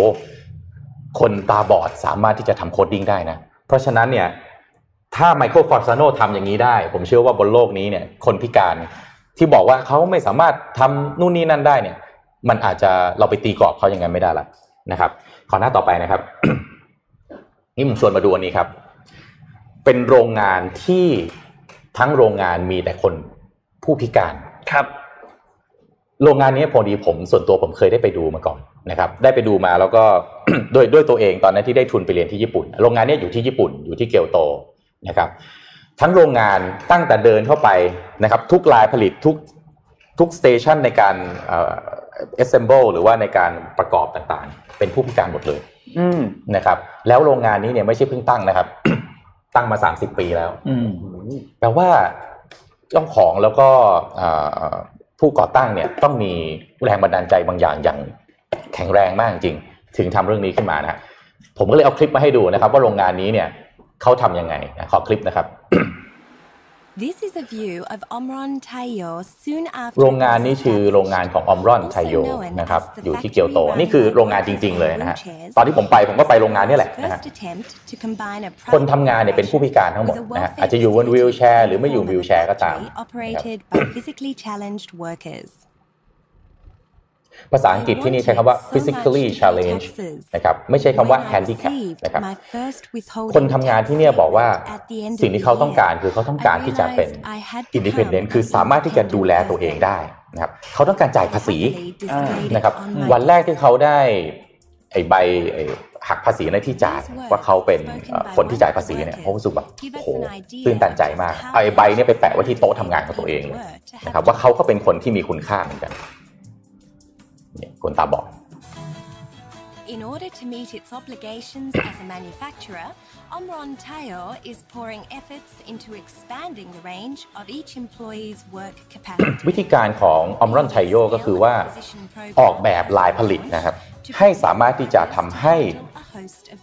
คนตาบอดสามารถที่จะทำ coding ได้นะ เพราะฉะนั้นเนี่ย ถ้าไมเคิลฟอร์ซานโนทำอย่างนี้ได้ ผมเชื่อว่าบนโลกนี้เนี่ย คนพิการที่บอกว่าเขาไม่สามารถทำนู่นนี่นั่นได้เนี่ย มันอาจจะเราไปตีกรอบเขาอย่างนั้นไม่ได้ละนะครับ ขอหน้าต่อไปนะครับ นี่ผมชวนมาดูอันนี้ครับ เป็นโรงงานที่ทั้งโรงงานมีแต่คนผู้พิการครับ โรงงานนี้พอดีผมส่วนตัวผมเคยได้ไปดูมาก่อนนะครับ ได้ไปดูมาแล้วก็ด้วยด้วยตัวเองตอนนั้นที่ได้ทุนไปเรียนที่ญี่ปุ่น โรงงานนี้อยู่ที่ญี่ปุ่นอยู่ที่เกียวโตนะครับ ทั้งโรงงานตั้งแต่เดินเข้าไปนะครับ ทุกลายผลิตทุกทุกสเตชันในการเอ่อ assemble หรือว่าในการประกอบต่างๆ เป็นผู้พิการหมดเลยอืมนะครับ แล้วโรงงานนี้เนี่ยไม่ใช่เพิ่งตั้งนะครับ ตั้งมา30ปีแล้วอืมแปลว่าเจ้าของแล้วก็เอ่อ ผู้ก่อตั้งเนี่ยต้องมีแรงบันดาลใจบางอย่างอย่างแข็งแรงมากจริง ถึงทำเรื่องนี้ขึ้นมานะผมก็เลยเอาคลิปมาให้ดูนะครับ ว่าโรงงานนี้เนี่ยเขาทำยังไงนะขอคลิปนะครับ This is a view of Omron Tayo soon after โรงงานนี้คือโรงงานของอมรอนไทโยนะครับอยู่ที่เกียวโต นี่คือโรงงานจริง ๆ เลยนะฮะตอนที่ผมไปผมก็ไปโรงงานนี่แหละนะฮะคนทำงานเนี่ยเป็นผู้พิการทั้งหมดนะฮะอาจจะอยู่บนวีลแชร์หรือไม่อยู่วีลแชร์ก็ตามนะครับ operated by physically challenged workers ภาษาอังกฤษที่นี่ใช้คำว่า physically challenged นะครับไม่ใช่คำว่า handicap นะครับคนทำงานที่เนี่ยบอกว่าสิ่งที่เขาต้องการคือเขาต้องการที่จะเป็น independent คือสามารถที่จะดูแลตัวเองได้นะครับเขาต้องการจ่ายภาษีนะครับวันแรกที่เขาได้ไอ้ใบไอ้หักภาษีในที่จ่ายว่าเขาเป็นเอ่อคนที่จ่ายภาษีเนี่ยเขารู้สึกแบบโอ้โหตื่นตันใจมากเอาไอ้ใบเนี่ยไปแปะไว้ที่โต๊ะทำงานของตัวเองเลยนะครับว่าเขาก็เป็นคนที่มีคุณค่าเหมือนกันเนี่ย คนตาบอด In order to meet its obligations as a manufacturer, Omron Tayo is pouring efforts into expanding the range of each employee's work capacity. วิธีการของอมรอนไทโยก็คือว่า ออกแบบลายผลิตนะครับ ให้สามารถที่จะทำให้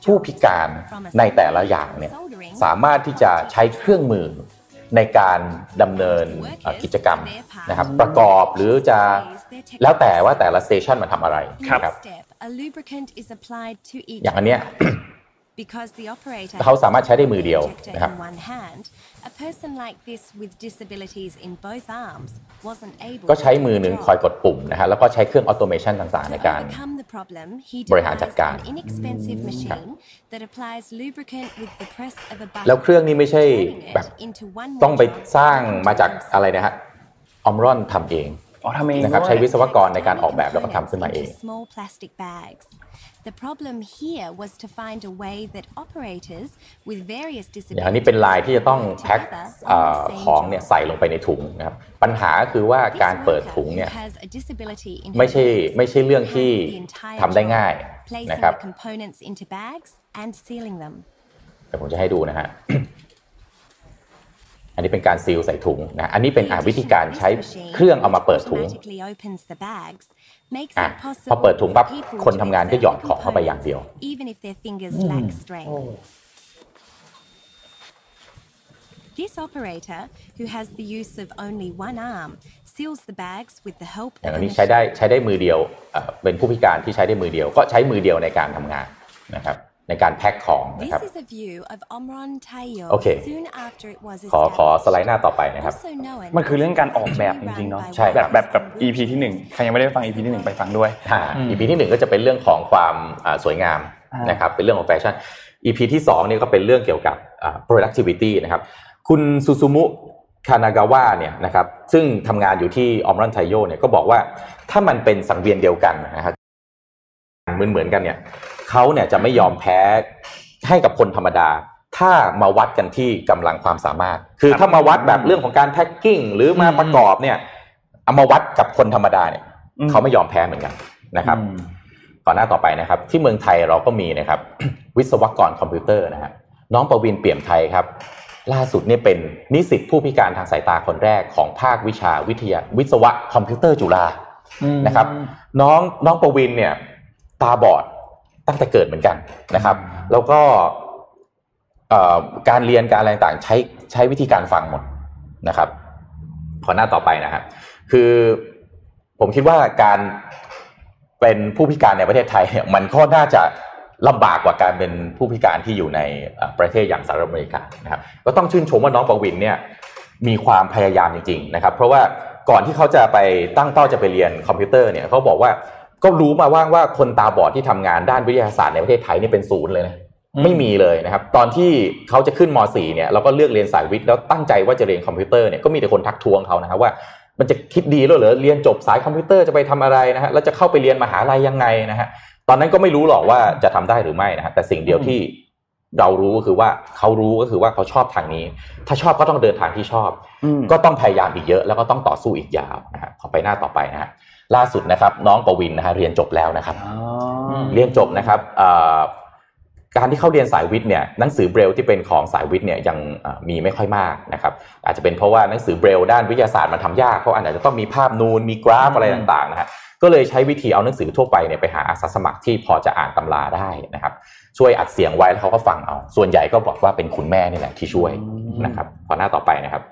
ผู้พิการในแต่ละอย่างเนี่ยสามารถที่จะใช้เครื่องมือในการดำเนินเอ่อกิจกรรมนะครับ ประกอบหรือจะ แล้วแต่ว่าแต่ละสเตชันมันทำอะไรครับนะครับ Step, a lubricant is applied to each อย่างอันเนี้ย because the operator เขาสามารถใช้ได้มือเดียว injector นะครับ in one hand, a person like this with disabilities in both arms wasn't able ก็ใช้มือ to หนึ่ง control. คอยกดปุ่มนะฮะแล้วก็ใช้เครื่องออโตเมชันต่างๆ ใน To การ overcome the problem, he บริหารจัด devised การ an inexpensive machine that applies lubricant with the press of a button. แล้วเครื่องนี้ไม่ใช่ turning แบบ it into one ต้องไป motor สร้าง and มาจาก times. อะไรนะฮะออมรอนทำเอง อ๋อทำเองนะครับด้วยใช้วิศวกรในการออกแบบแล้วก็ทำขึ้นมาเอง into small plastic bags. The problem here was to find a way that operators with various อย่างอันนี้ disabilities เป็นลายที่จะต้อง could work แพ็ค together เอ่ on อ the same ของเนี่ย job. ใส่ลงไปในถุงนะครับปัญหาคือว่า This การเปิด worker ถุงเนี่ย who has a disability in ไม่ใช่ her legs ไม่ใช่เรื่องที่ handled the entire ทำได้ง่าย job, placing นะครับ the components into bags and sealing them. เดี๋ยวผมจะให้ดูนะฮะอั นนี้เป็นการซีลใส่ถุงนะ อันนี้เป็นอ่าวิธีการใช้เครื่องเอามาเปิดถุง automatically opens the bags, makes อะ it possible พอเปิดถุงปั๊บ for people คนทำงานก็ to หยอด insert ของเข้าไปอย่างเดียว components, even if their fingers lack strength. This operator, who has the use of only one arm, seals the bags with the help อย่าง of อั a นนี้ใช้ได้ machine. ใช้ได้มือเดียวเอ่อเป็นผู้พิการที่ใช้ได้มือเดียว ก็ใช้มือเดียวในการทำงานนะครับ ในการแพ็คของนะ This ครับ is a view of Omron Tayo Okay. soon after it was ขอขอส established. ไลด์หน้าต่อไปนะครับ Also known มันคือเรื่องการออก as แบบจริงๆเนาะ run by ใช่แบบแบบกับ workers EP ที่หนึ่งใครยังไม่ได้ฟัง EP ที่หนึ่งไปฟังด้วยอ่า EP ที่หนึ่งก็จะเป็นเรื่องของความอ่าสวยงามอ่านนะครับเป็นเรื่องของแฟชั่น EP ที่สองเนี่ยก็เป็นเรื่องเกี่ยวกับอ่า productivity นะครับคุณซูซูมุคานากาวะเนี่ยนะครับซึ่งทำงานอยู่ที่ออมรันไทโยเนี่ยก็บอกว่าถ้ามันเป็นสังเวียนเดียวกันนะครับเหมือนเหมือนๆกันเนี่ย เขาเนี่ยจะไม่ยอมแพ้ให้กับคนธรรมดา ถ้ามาวัดกันที่กำลังความสามารถ คือครับถ้ามาวัดแบบเรื่องของการ packing หรือมาประกอบเนี่ยเอามาวัดกับคนธรรมดาเนี่ยอืมเขาไม่ยอมแพ้เหมือนกันนะครับอืมก่อนหน้าต่อไปนะครับ ที่เมืองไทยเราก็มีนะครับ วิศวกรคอมพิวเตอร์นะฮะน้องประวินเปี่ยมไทยครับ ล่าสุดเนี่ยเป็นนิสิตผู้พิการทางสายตาคนแรกของภาควิชาวิทยาวิศวะคอมพิวเตอร์จุฬานะครับ น้องน้องประวินเนี่ย ตาบอด ตั้งแต่เกิดเหมือนกันนะครับ แล้วก็เอ่อการเรียนการอะไรต่างๆใช้ใช้วิธีการฟังหมดนะครับ ขอหน้าต่อไปนะครับคือผมคิดว่าการเป็นผู้พิการในประเทศไทยเนี่ยมันก็น่าจะลำบากกว่าการเป็นผู้พิการที่อยู่ในเอ่อประเทศอย่างสหรัฐอเมริกานะครับก็ต้องชื่นชมว่าน้องประวินเนี่ยมีความพยายามจริงๆนะครับ เพราะว่าก่อนที่เขาจะไปตั้งเป้าจะไปเรียนคอมพิวเตอร์เนี่ยเขาบอกว่า ก็รู้มาว่าว่าคนตาบอดที่ทำงานด้านวิทยาศาสตร์ในประเทศไทยนี่เป็นศูนย์เลยนะไม่มีเลยนะครับ ตอนที่เขาจะขึ้นม .4 เนี่ยเราก็เลือกเรียนสายวิทย์แล้วตั้งใจว่าจะเรียนคอมพิวเตอร์เนี่ยก็มีแต่คนทักท้วงเขานะครับว่ามันจะคิดดีแล้วเหรอเรียนจบสายคอมพิวเตอร์จะไปทำอะไรนะฮะแล้วจะเข้าไปเรียนมหาลัยยังไงนะฮะตอนนั้นก็ไม่รู้หรอกว่าจะทำได้หรือไม่นะฮะแต่สิ่งเดียวที่เรารู้ก็คือว่าเขารู้ก็คือว่าเขาชอบทางนี้ ถ้าชอบก็ต้องเดินทางที่ชอบอืมก็ต้องพยายามอีกเยอะ แล้วก็ต้องต่อสู้อีกยาวนะฮะขอไปหน้าต่อไปนะฮะ ล่าสุดนะครับ น้องปวินนะฮะเรียนจบแล้วนะครับเรียนจบนะครับเอ่อการที่เขาเรียนสายวิทย์เนี่ยหนังสือเบรลที่เป็นของสายวิทย์เนี่ยยังเอ่อมีไม่ค่อยมากนะครับอาจจะเป็นเพราะว่าหนังสือเบรลด้านวิทยาศาสตร์มันทำยากเพราะอาจจะต้องมีภาพนูนมีกราฟอะไรต่างๆนะฮะก็เลยใช้วิธีเอาหนังสือทั่วไปเนี่ยไปหาอาสาสมัครที่พอจะอ่านตำราได้นะครับช่วยอัดเสียงไว้แล้วเขาก็ฟังเอา ส่วนใหญ่ก็บอกว่าเป็นคุณแม่นี่แหละที่ช่วยนะครับพอหน้าต่อไปนะครับ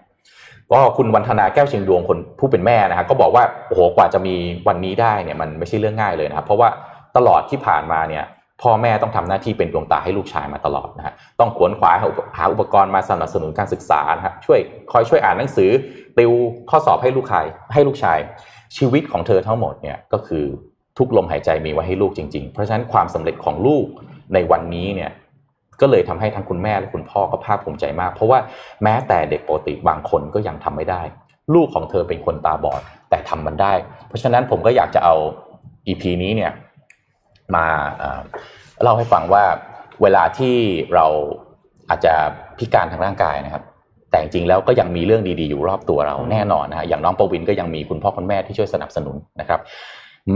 ก็คุณวันธนาแก้วเชียงดวงคนผู้เป็นแม่นะครับก็บอกว่าโอ้โหกว่าจะมีวันนี้ได้เนี่ยมันไม่ใช่เรื่องง่ายเลยนะครับเพราะว่าตลอดที่ผ่านมาเนี่ยพ่อแม่ต้องทำหน้าที่เป็นดวงตาให้ลูกชายมาตลอดนะฮะต้องขวนขวายหาอุปกรณ์มาสนับสนุนการศึกษานะฮะช่วยคอยช่วยอ่านหนังสือติวข้อสอบให้ลูกชายให้ลูกชาย ชีวิตของเธอทั้งหมดเนี่ยก็คือทุกลมหายใจมีไว้ให้ลูกจริง ๆ เพราะฉะนั้นความสำเร็จของลูกในวันนี้เนี่ย ก็เลยทำให้ทั้งคุณแม่และคุณพ่อก็ภาคภูมิใจมาก เพราะว่าแม้แต่เด็กปกติบางคนก็ยังทำไม่ได้ ลูกของเธอเป็นคนตาบอดแต่ทำมันได้ เพราะฉะนั้นผมก็อยากจะเอา EP นี้เนี่ยมาเล่าให้ฟังว่าเวลาที่เราอาจจะพิการทางร่างกายนะครับ แต่จริงๆแล้วก็ยังมีเรื่องดีๆอยู่รอบตัวเราแน่นอนนะฮะอย่างน้องปวินก็ยังมีคุณพ่อคุณแม่ที่ช่วยสนับสนุนนะครับ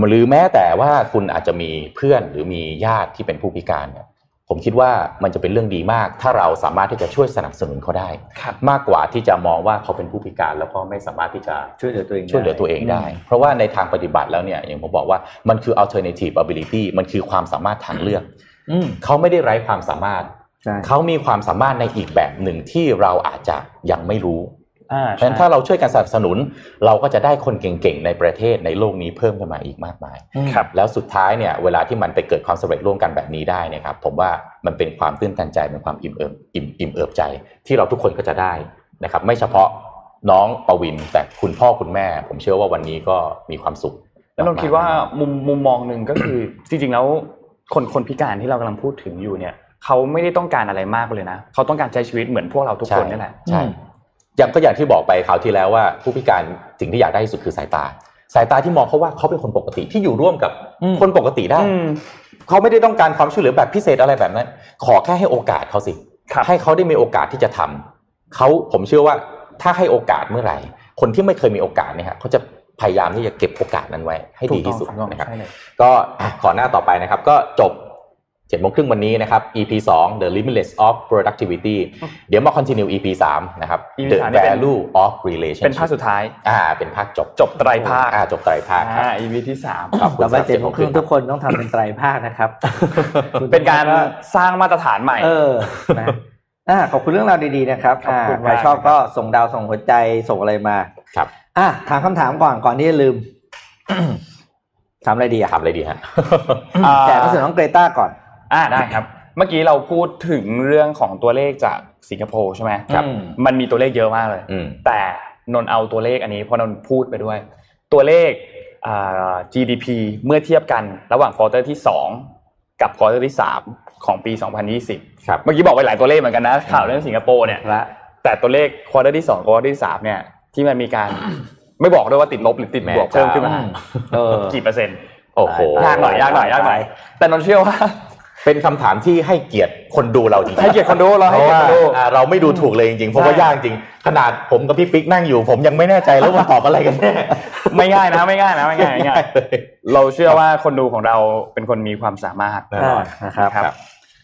หรือแม้แต่ว่าคุณอาจจะมีเพื่อนหรือมีญาติที่เป็นผู้พิการเนี่ย ผมคิดว่ามันจะเป็นเรื่องดีมาก ถ้าเราสามารถที่จะช่วยสนับสนุนเขาได้ครับมากกว่าที่จะมองว่าเขาเป็นผู้พิการแล้วก็ไม่สามารถที่จะช่วยเหลือตัวเองได้ช่วยเหลือตัวเองได้ เพราะว่าในทางปฏิบัติแล้วเนี่ยอย่างผมบอกว่ามันคือ alternative ability มันคือความสามารถทางเลือกอืมเขาไม่ได้ไร้ความสามารถใช่เขามีความสามารถในอีกแบบหนึ่งที่เราอาจจะยังไม่รู้อ่า เพราะฉะนั้นถ้าเราช่วยกันสนับสนุน เราก็จะได้คนเก่งๆในประเทศในโลกนี้เพิ่มขึ้นมาอีกมากมายครับแล้วสุดท้ายเนี่ยเวลาที่มันไปเกิดความสำเร็จร่วมกันแบบนี้ได้เนะครับผมว่ามันเป็นความตื้นตันใจเป็นความอิ่มเอิบอิ่มอิ่มเอิบใจ ที่เราทุกคนก็จะได้นะครับไม่เฉพาะน้องปวินแต่คุณพ่อคุณแม่ ผมเชื่อว่าวันนี้ก็มีความสุขแล้วนนท์คิดว่ามุมมุมมองหนึ่งก็คือจริงๆแล้วคนคนพิการที่เรากำลังพูดถึงอยู่เนี่ยเขาไม่ได้ต้องการอะไรมากเลยนะเขาต้องการใช้ชีวิตเหมือนพวกเราทุกคนนี่แหละใช่ อืมอย่างก็อย่างที่บอกไปคราวที่แล้วว่า ผู้พิการสิ่งที่อยากได้ที่สุดคือสายตา สายตาที่มองเขาว่าเขาเป็นคนปกติที่อยู่ร่วมกับอืมคนปกติได้อืมเขาไม่ได้ต้องการความช่วยเหลือแบบพิเศษอะไรแบบนั้น ขอแค่ให้โอกาสเขาสิครับให้เขาได้มีโอกาสที่จะทำเขาผมเชื่อว่าถ้าให้โอกาสเมื่อไหร่ คนที่ไม่เคยมีโอกาสเนี่ยฮะเขาจะพยายามที่จะเก็บโอกาสนั้นไว้ให้ดีที่สุดถูกต้องนะครับใช่เลยก็อะขอหน้าต่อไปนะครับ ก็จบ เจ็ดโมงครึ่งวันนี้นะครับ EP 2 The Limitless of Productivity เดี๋ยวมา continue EP 3นะครับ EP The สามนี่เป็น Value of Relationship เป็นภาคสุดท้าย อ่า เป็นภาคจบ จบไตรภาค อ่า จบไตรภาคครับอ่า EP ที่สามขอบคุณต่อไปสำหรับเจ็ดโมงครึ่ง7ทุกคนต้องทำเป็นไตรภาคนะครับ เป็นการสร้างมาตรฐานใหม่ เออนะอ่าขอบคุณเรื่องราวดีๆนะครับขอบคุณอ่าใครมากชอบก็ส่งดาวส่งหัวใจส่งอะไรมา ครับ อะถามคำถามก่อนก่อนที่จะลืมถามอะไรดีอะทำอะไรดีฮะอ่าแจกหนังสือน้องเกรต้าก่อน อ่าได้ครับ เมื่อกี้เราพูดถึงเรื่องของตัวเลขจากสิงคโปร์ใช่ไหมครับ มันมีตัวเลขเยอะมากเลยอืมแต่นนท์เอาตัวเลขอันนี้เพราะนนท์พูดไปด้วย ตัวเลขอ่า GDP เมื่อเทียบกันระหว่าง quarter ที่ 2 กับ quarter ที่ 3 ของปี 2020ครับเมื่อกี้บอกไปหลายตัวเลขเหมือนกันนะข่าวเรื่องสิงคโปร์เนี่ยละแต่ตัวเลข quarter ที่2 quarter ที่3เนี่ยที่มันมีการไม่บอกด้วยว่าติดลบหรือติดบวกแม่เจ้าเพิ่มขึ้นมาเออกี่เปอร์เซ็นต์โอ้โหยากหน่อยยากหน่อยยากหน่อยแต่นนท์เชื่อว่า เป็นคำถามที่ให้เกียรติคนดูเราจริงๆให้เกียรติคนดูเราให้เพราะเกียรว่าติคนดูอ่าเราไม่ดูถูกเลยจริงๆเพราะว่าใช่ยากจริง ขนาดผมกับพี่ปิ๊กนั่งอยู่ ผมยังไม่แน่ใจแล้วว่าตอบอะไรกันแน่ไม่ง่ายนะไม่ง่ายนะไม่ง่ายไม่ง่ายเลยเราเชื่อว่าคนดูของเราเป็นคนมีความสามารถแน่นอนอ่านะครับครับ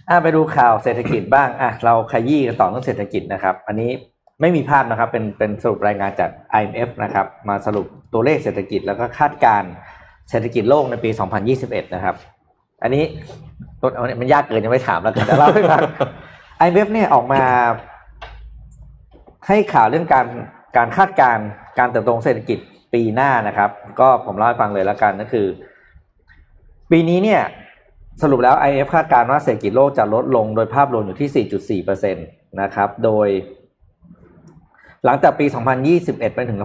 อะไปดูข่าวเศรษฐกิจบ้างอะเราขยี้กันต่อเรื่องเศรษฐกิจนะครับ อันนี้ไม่มีภาพนะครับเป็นเป็นสรุปรายงานจาก IMF นะครับ มาสรุปตัวเลขเศรษฐกิจแล้วก็คาดการณ์เศรษฐกิจโลกในปี 2021 นะครับ อันนี้ต้นอาเนี่ยมันยากเกินยังไม่ถามแล้วกันแต่เล่าให้ฟัง IMF เนี่ยออกมา ให้ข่าวเรื่องการการคาดการณ์การเติบโตของเศรษฐกิจปีหน้านะครับ ก็ผมเล่าให้ฟังเลยแล้วกันก็คือ ปีนี้เนี่ย สรุปแล้ว IF คาดการณ์ว่าเศรษฐกิจโลกจะลดลงโดยภาพรวมอยู่ที่ 4.4%นะครับ โดย หลังจากปี 2021 ไปถึง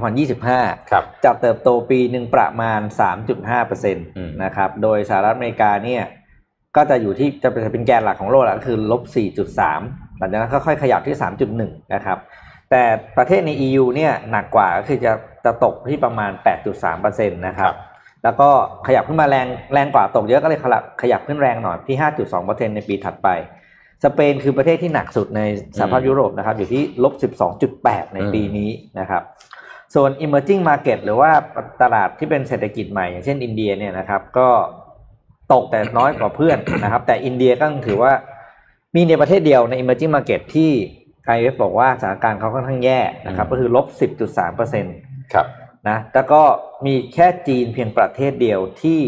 2025 ครับจะเติบโตปีหนึ่งประมาณ 3.5%มนะครับ โดยสหรัฐอเมริกาเนี่ยก็จะอยู่ที่จะเป็นแกนหลักของโลกแล้วก็คือลบ 4.3 หลังจากนั้นค่อยๆขยับที่ 3.1 นะครับ แต่ประเทศใน EU เนี่ยหนักกว่าก็คือจะจะตกที่ประมาณ 8.3%นะครับ แล้วก็ขยับขึ้นมาแรงแรงกว่าตกเยอะก็เลยขยับขยับขึ้นแรงหน่อยที่ 5.2%ในปีถัดไป สเปนคือประเทศที่หนักสุดในสหภาพยุโรปนะครับ อยู่ที่ลบ 12.8 ในปีนี้นะครับ ส่วน emerging market หรือว่าตลาดที่เป็นเศรษฐกิจใหม่ อย่างเช่นอินเดียเนี่ยนะครับ ก็ตกแต่น้อยกว่าเพื่อนนะครับ แต่อินเดียก็ถือว่ามีในประเทศเดียวใน emerging market ที่ IMF บอกว่าสถานการณ์เขาค่อนข้างแย่นะครับ ก็คือลบ 10.3เปอร์เซ็นต์ครับนะแล้วก็มีแค่จีนเพียงประเทศเดียวที่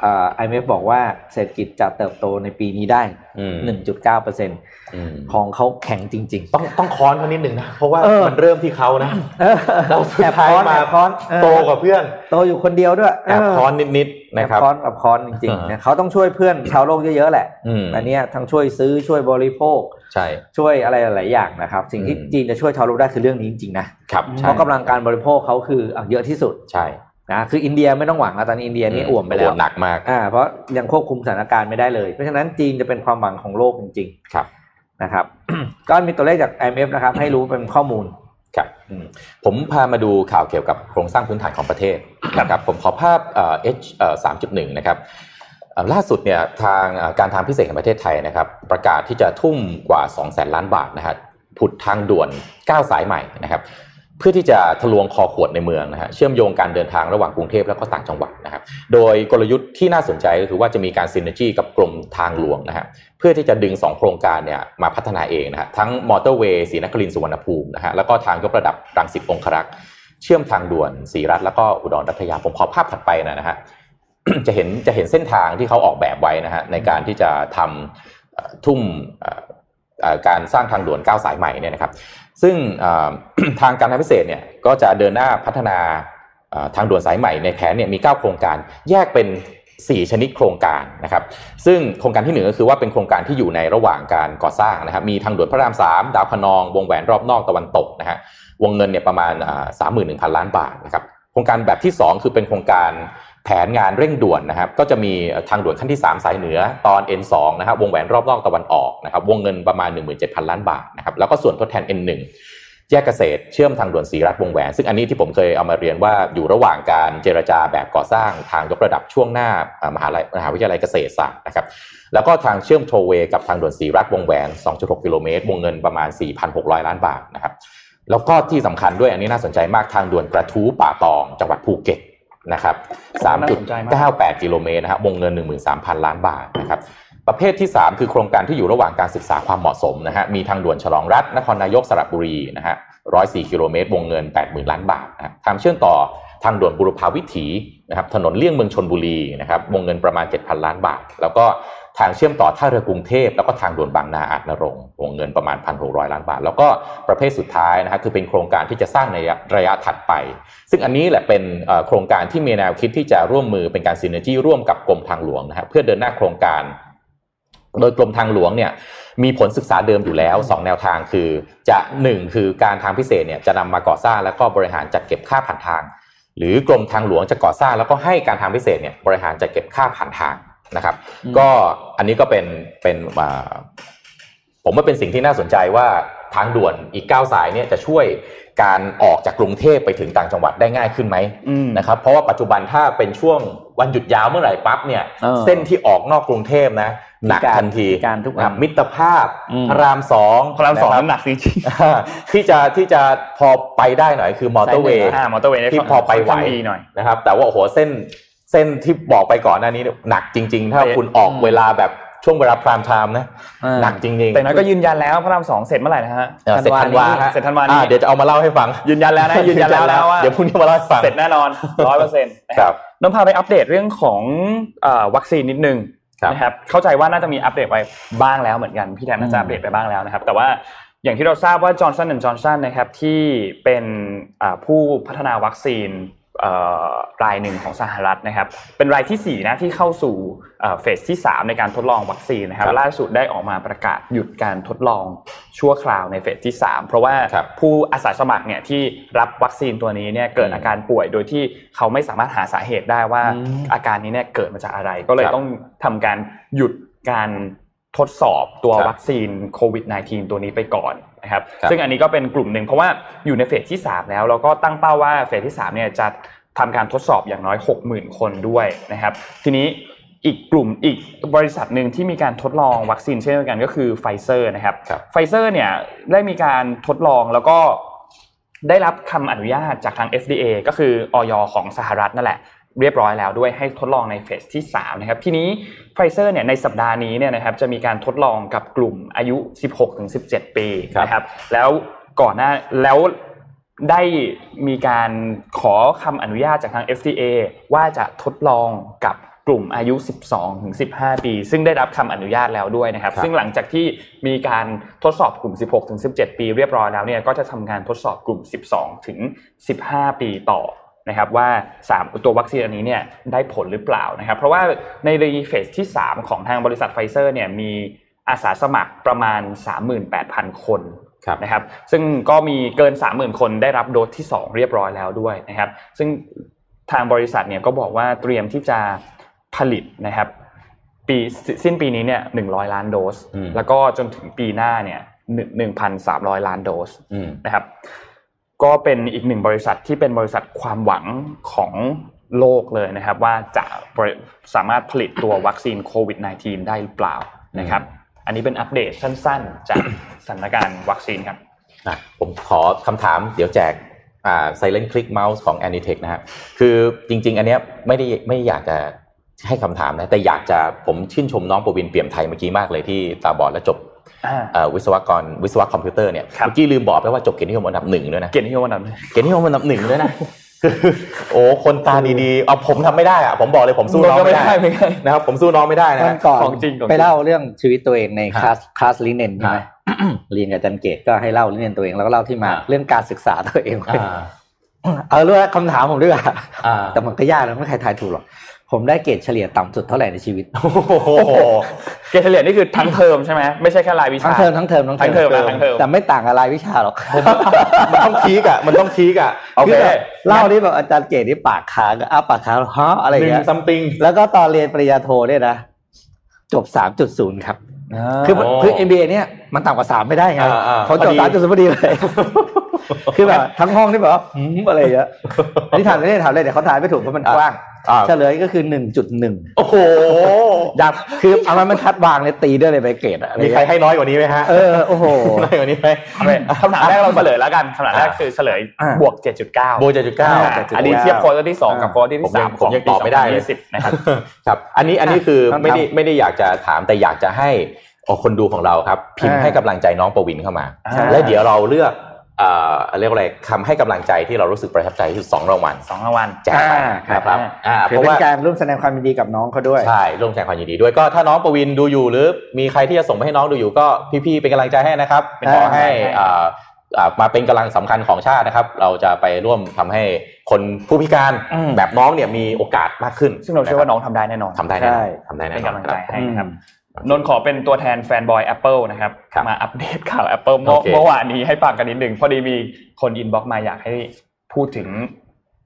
เอ่อ IMF บอกว่าเศรษฐกิจจะเติบโตในปีนี้ได้อืม1.9เปอร์เซ็นต์อืมของเขาแข็งจริงต้องต้องค้อนเขานิดหนึ่งนะ เพราะว่าเออมันเริ่มที่เขานะๆเราสุดท้ายแอบค้อนมาแอบค้อนเออโตกว่าเพื่อน โตอยู่คนเดียวด้วยแอบค้อนนิดๆนะครับแอบค้อนแอบค้อนจริงอ่าๆนะเขาต้องช่วยเพื่อนชาวโลกเยอะๆแหละอืมอันเนี้ยทั้งช่วยซื้อช่วยบริโภคใช่ช่วยอะไรหลายๆอย่างนะครับ สิ่งที่อืมจีนจะช่วยชาวโลกได้คือเรื่องนี้จริงๆนะครับใช่เพราะกำลังการบริโภคเขาคืออะเยอะที่สุดใช่ นะคืออินเดียไม่ต้องหวังแล้วตอนนี้อินเดียนี่อ่วมไปแล้วโหนักมากอ่าเพราะยังควบคุมสถานการณ์ไม่ได้เลย เพราะฉะนั้นจีนจะเป็นความหวังของโลกจริงครับๆนะครับก็มีตัวเลขจาก IMF นะครับ ให้รู้เป็นข้อมูลครับผมพามาดูข่าวเกี่ยวกับโครงสร้างพื้นฐานของประเทศนะครับผมขอภาพเอ่อ H เอ่อ3.1นะครับเอ่อล่าสุดเนี่ยทางเอ่อการทางพิเศษแห่งประเทศไทยนะครับ ประกาศที่จะทุ่มกว่า 2 0 0แสนล้านบาทนะฮะผุดทางด่วน 9 สายใหม่นะครับ เพื่อที่จะทะลวงคอขวดในเมืองนะฮะเชื่อมโยงการเดินทางระหว่างกรุงเทพและก็ต่างจังหวัดนะครับโดยกลยุทธ์ที่น่าสนใจก็คือว่าจะมีการซินเนจีกับกรมทางหลวงนะฮะเพื่อที่จะดึง 2 โครงการเนี่ยมาพัฒนาเองนะฮะทั้งมอเตอร์เวย์ศรีนครินทร์สุวรรณภูมินะฮะแล้วก็ทางยกระดับรังสิตองครักษ์เชื่อมทางด่วนศรีรัตน์แล้วก็อุดรรัตยาผมขอภาพถัดไปนะฮะจะเห็นจะเห็นเส้นทางที่เขาออกแบบไว้นะฮะในการที่จะทำเอ่อทุ่มการสร้างทางด่วน9สายใหม่เนี่ยนะครับ ซึ่งทางการทางพิเศษเนี่ยก็จะเดินหน้าพัฒนาทางด่วนสายใหม่ในแผนเนี่ยมี 9 โครงการแยกเป็น 4 ชนิดโครงการนะครับ ซึ่งโครงการที่หนึ่งก็คือว่าเป็นโครงการที่อยู่ในระหว่างการก่อสร้างนะครับ มีทางด่วนพระราม 3 ดาวคะนอง วงแหวนรอบนอกตะวันตกนะฮะวงเงินเนี่ยประมาณสามหมื่นหนึ่งพันล้านบาทนะครับโครงการแบบที่ 2 คือเป็นโครงการ แผนงานเร่งด่วนนะครับก็จะมีทางด่วนขั้นที่ 3 สายเหนือตอน N2 นะครับวงแหวนรอบนอกตะวันออกนะครับวงเงินประมาณ 17,000 ล้านบาทนะครับแล้วก็ส่วนทดแทน N1 แยกเกษตรเชื่อมทางด่วนศรีรัตน์วงแหวน ซึ่งอันนี้ที่ผมเคยเอามาเรียนว่าอยู่ระหว่างการเจรจาแบบก่อสร้างทางยกระดับช่วงหน้ามหาลัยมหาวิทยาลัยเกษตรศาสตร์นะครับแล้วก็ทางเชื่อมโทเวย์กับทางด่วนศรีรัตน์วงแหวน 2.6 กิโลเมตร วงเงินประมาณ 4,600 ล้านบาทนะครับแล้วก็ที่สำคัญด้วยอันนี้น่าสนใจมากทางด่วนกระทู้ป่าตองจังหวัดภูเก็ต นะครับน่าสนใจมาก3.98 กิโลเมตรนะครับวงเงิน 13,000 ล้านบาทนะครับประเภทที่ 3 คือโครงการที่อยู่ระหว่างการศึกษาความเหมาะสมนะฮะมีทางด่วนฉลองรัฐนครนายกสระบุรีนะฮะ104 กิโลเมตร วงเงิน 80,000 ล้านบาทนะครับทางเชื่อมต่อทางด่วนบุรพาวิถีนะครับถนนเลี่ยงเมืองชนบุรีนะครับวงเงินประมาณ 7,000 ล้านบาท แล้วก็ ทางเชื่อมต่อท่าเรือกรุงเทพ แล้วก็ทางด่วนบางนาอาจนรงวงเงินประมาณ 1,600 ล้านบาท แล้วก็ประเภทสุดท้ายนะครับคือเป็นโครงการที่จะสร้างในระยะถัดไป ซึ่งอันนี้แหละเป็นโครงการที่มีแนวคิดที่จะร่วมมือเป็นการซินเนจี้ร่วมกับกรมทางหลวงนะครับเพื่อเดินหน้าโครงการ โดยกรมทางหลวงเนี่ยมีผลศึกษาเดิมอยู่แล้ว 2 แนวทางคือจะ 1 คือการทางพิเศษเนี่ยจะนำมาก่อสร้างแล้วก็บริหารจัดเก็บค่าผ่านทาง หรือกรมทางหลวงจะก่อสร้างแล้วก็ให้การทางพิเศษเนี่ยบริหารจัดเก็บค่าผ่านทาง นะครับอืมก็อันนี้ก็เป็นเป็นอ่าผมว่าเป็นสิ่งที่น่าสนใจว่าทางด่วนอีก 9 สายเนี่ยจะช่วยการออกจากกรุงเทพไปถึงต่างจังหวัดได้ง่ายขึ้นไหมอืมนะครับเพราะว่าปัจจุบันถ้าเป็นช่วงวันหยุดยาวเมื่อไหร่ปั๊บเนี่ยเออเส้นที่ออกนอกกรุงเทพนะหนักพิการทันทีพิการทุกอันนะมิตรภาพอืมพระรามสองพระรามสองะคบน้ำหนักจริงอ่าที่จะที่จะพอไปได้หน่อยคือมอเตอร์เวย์อ่ามอเตอร์เวย์ที่พอไปไหวดีหน่อยนะครับแต่ว่าโอ้โหเส้น เส้นที่บอกไปก่อนหน้านี้เนี่ยหนักจริง ๆ ถ้าแต่คุณออกเวลาแบบช่วงเวลา prime time นะอ่าหนักจริงๆแต่นั้นก็ยืนยันแล้วพระรามสองเสร็จเมื่อไหร่นะฮะเออเสร็จธันวาฮะเสร็จธันวานี้อ่เดี๋ยวจะเอามาเล่าให้ฟัง ยืนยันแล้วนะยืนยันแล้วนะว่าเดี๋ยวพรุ่งนี้มาเล่าให้ฟังเสร็จแน่นอนร้อยเปอร์เซ็นต์ครับน้องพาไปอัปเดตเรื่องของเอ่อวัคซีนนิดนึงครับนะครับเข้าใจว่าน่าจะมีอัปเดตไปบ้างแล้วเหมือนกันพี่แทนน่าจะอัปเดตไปบ้างแล้วนะครับ แต่ว่าอย่างที่เราทราบว่าจอร์นสันและจอห์นสันนะครับที่เป็นอ่าผู้พัฒนาวัคซีนเอ่อ รายหนึ่งของสหรัฐนะครับ เป็นรายที่ 4 นะที่เข้าสู่เอ่อเฟสที่ 3 ในการทดลองวัคซีนนะครับครับ ล่าสุดได้ออกมาประกาศหยุดการทดลองชั่วคราวในเฟสที่ 3 เพราะว่าครับผู้อาสาสมัครเนี่ยที่รับวัคซีนตัวนี้เนี่ยเกิดอืมอาการป่วยโดยที่เขาไม่สามารถหาสาเหตุได้ว่าอืมอาการนี้เนี่ยเกิดมาจากอะไร ก็เลยครับต้องทำการหยุดการทดสอบตัวครับวัคซีนโควิด -19 ตัวนี้ไปก่อน นะครับครับซึ่งอันนี้ก็เป็นกลุ่มหนึ่งเพราะว่าอยู่ในเฟสที่ 3 แล้วแล้วก็ตั้งเป้าว่าเฟสที่3เนี่ยจะทำการทดสอบอย่างน้อย 60,000 คนด้วยนะครับ ทีนี้อีกกลุ่มอีกบริษัทหนึ่งที่มีการทดลองวัคซีนเช่นเดียวกันก็คือไฟเซอร์นะครับครับไฟเซอร์เนี่ยได้มีการทดลองแล้วก็ได้รับคำอนุญาตจากทาง FDA ก็คืออย. ของสหรัฐนั่นแหละ เรียบร้อยแล้วด้วยให้ทดลองใน phase ที่3นะครับทีนี้ไฟเซอร์เนี่ยในสัปดาห์นี้เนี่ยนะครับจะมีการทดลองกับกลุ่มอายุ 16-17 ปีครับนะครับแล้วก่อนหน้าแล้วได้มีการขอคำอนุญาตจากทาง FDA ว่าจะทดลองกับกลุ่มอายุ 12-15 ปี ซึ่งได้รับคำอนุญาตแล้วด้วยนะครับครับซึ่งหลังจากที่มีการทดสอบกลุ่ม 16-17 ปี เรียบร้อยแล้วเนี่ย ก็จะทำการทดสอบกลุ่ม 12-15 ปีต่อ นะครับว่า 3 ตัววัคซีนอันนี้เนี่ยได้ผลหรือเปล่านะครับ เพราะว่าใน phase ที่ 3 ของทางบริษัทไฟเซอร์เนี่ยมีอาสาสมัครประมาณ 38,000 คนครับนะครับ ซึ่งก็มีเกิน 30,000 คนได้รับโดสที่ 2 เรียบร้อยแล้วด้วยนะครับ ซึ่งทางบริษัทเนี่ยก็บอกว่าเตรียมที่จะผลิตนะครับ ปีสิ้นปีนี้เนี่ยหนึ่งร้อยล้านโดสอืมแล้วก็จนถึงปีหน้าเนี่ยหนึ่งพันสามร้อยล้านโดสอืมนะครับ ก็เป็นอีกหนึ่งบริษัทที่เป็นบริษัทความหวังของโลกเลยนะครับ ว่าจะบริสามารถผลิตตัววัคซีนโควิด -19 ได้หรือเปล่านะครับ อันนี้เป็นอัปเดตสั้นๆ จากสถานการณ์วัคซีนครับอะผมขอคำถามเดี๋ยวแจกอ่า silent click mouse ของ Anitech นะครับคือจริง ๆ อันเนี้ยไม่ได้ไม่อยากจะให้คำถามนะแต่อยากจะผมชื่นชมน้องประวินเปี่ยมไทยเมื่อกี้มากเลยที่ตาบอดและจบอ่าเอ่อ วิศวกรวิศวะคอมพิวเตอร์เนี่ยครับเมื่อกี้ลืมบอกไปว่าจบเกียรตินิยมอันดับหนึ่งด้วยนะเกียรตินิยมอันดับหนึ่งเกียรตินิยมอันดับหนึ่งด้วยนะคือโอ้คนตาดีๆเอาผมทำไม่ได้อะผมบอกเลยผมสู้น้องไม่ได้ไม่ได้นะครับผมสู้น้องไม่ได้นะวันก่อนของจริงของจริงไปเล่าเรื่องชีวิตตัวเองในฮะ class class ลิเนนใช่ไหมฮะเรียนกับอาจารย์เกตก็ให้เล่าลิเนนตัวเองแล้วก็เล่าที่มาฮะเรื่องการศึกษาตัวเองอ่าเอาเรื่องคำถามผมด้วยอ่าแต่มันก็ยากนะไม่มีใครทายถูกหรอก ผมได้เกรดเฉลี่ยต่ำสุดเท่าไหร่ในชีวิต โอ้โหเกรดเฉลี่ยนี่คือทั้งเทอมใช่ไหมไม่ใช่แค่รายวิชา ทั้งเทอมทั้งเทอมทั้งทั้งเทอมนะทั้งเทอมแต่ไม่ต่างกับรายวิชาหรอก มันต้องทีกอะมันต้องทีกอะโอเคคือแบบเล่าที่แบบอาจารย์เกตที่ปากค้างอะอ้าปากค้างฮะอะไรหนึ่เงี้งยซัมติงแล้วก็ตอนเรียนปริญญาโทเนี่ยนะ จบสามจุดศูนย์ครับ คือมันโอ้คือ MBA เนี่ยมันต่ำกว่าสามไม่ได้ไงอ่าอ่าเขาจบพอดีสามจุดศูนย์พอดีเลยคือแบบทั้งห้องนี่แบบว่าหืมอะไรเงี้ยอันนี้ถามไม่ได้ถามเลยเดี๋ยวเขาทายไม่ถูกเพราะมันกว้างอ่า เฉลยก็คือหนึ่งจุดหนึ่งโอ้โหดับคือเอามันมันคัดวางเลยตีด้วยเลยใบเกรดอะอะไรมีใครเงี้ยให้น้อยกว่านี้ไหมฮะ เออ โอ้โห น้อยกว่านี้ไหมคำถามแรกเราเฉลยแล้วกันคำถามแรกคือเฉลยอ่าบวก 7.9โบเจ็ดจุดเก้าอ่าอันนี้เทียบโค้ดที่สองกับโค้ดที่ผมสายังมผมยังตอบไม่ได้เลยสิบนะครับครับ อันนี้อันนี้คือต้องไม่ได้ทำไม่ได้อยากจะถามแต่อยากจะให้อ๋อคนดูของเราครับ พิมพ์อ่าให้กำลังใจน้องประวินเข้ามาอ่าและเดี๋ยวเราเลือก เอ่อเรียกว่าอะไรคำให้กำลังใจที่เรารู้สึกประทับใจที่สุดสองรางวัลสองรางวัลแจกไปอ่าครับนะครับอ่าเพถือราะเป็นว่าการร่วมแสดงความยินดีกับน้องเขาด้วยใช่ร่วมแสดงความยินดีด้วยก็ถ้าน้องประวินดูอยู่หรือ มีใครที่จะส่งไปให้น้องดูอยู่ก็พี่ๆเป็นกำลังใจให้นะครับเป็นขอกำลังใจให้ให้อ่าอ่ามาเป็นกำลังสำคัญของชาตินะครับ เราจะไปร่วมทำให้คนผู้พิการอืมแบบน้องเนี่ยมีโอกาสมากขึ้น ซึ่งเราเชื่อว่าน้องทำได้แน่นอนทำได้แน่นใช่อนทำได้แน่เป็นนอนกำลังคใจรับให้นะครับ นนท์ขอเป็นตัวแทนแฟนบอย Apple นะครับครับมาอัปเดตข่าว Apple เมื่อโอเคเมื่อวานนี้ให้ฟังกันนิดหนึ่งพอดีมีคนอินบ็อกมาอยากให้พูดถึง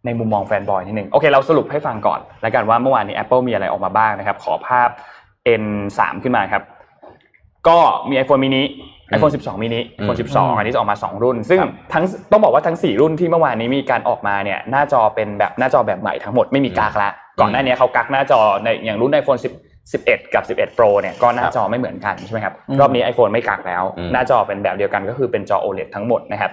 ในมุมมองแฟนบอยนิดหนึ่งโอเคเราสรุปให้ฟังก่อน แล้วกันว่าเมื่อวานนี้ Apple มีอะไรออกมาบ้างนะครับ ขอภาพ N3 ขึ้นมาครับ ก็มี iPhone mini iPhone 12 mini อืม iPhone 12 อันนี้จะออกมา 2 รุ่น ซึ่งครับทั้งต้องบอกว่าทั้ง 4 รุ่นที่เมื่อวานนี้มีการออกมาเนี่ยหน้าจอเป็นแบบหน้าจอแบบใหม่ทั้งหมดไม่มีกากละก่อนหน้านี้เขากักหน้าจอในอย่างรุ่น iPhone 10 11 กับ 11 Pro เนี่ยก็หน้าจอไม่เหมือนกันใช่ไหมครับอืมรอบนี้ iPhone ไม่กักแล้วอืมหน้าจอเป็นแบบเดียวกันก็คือเป็นจอ OLED ทั้งหมดนะครับ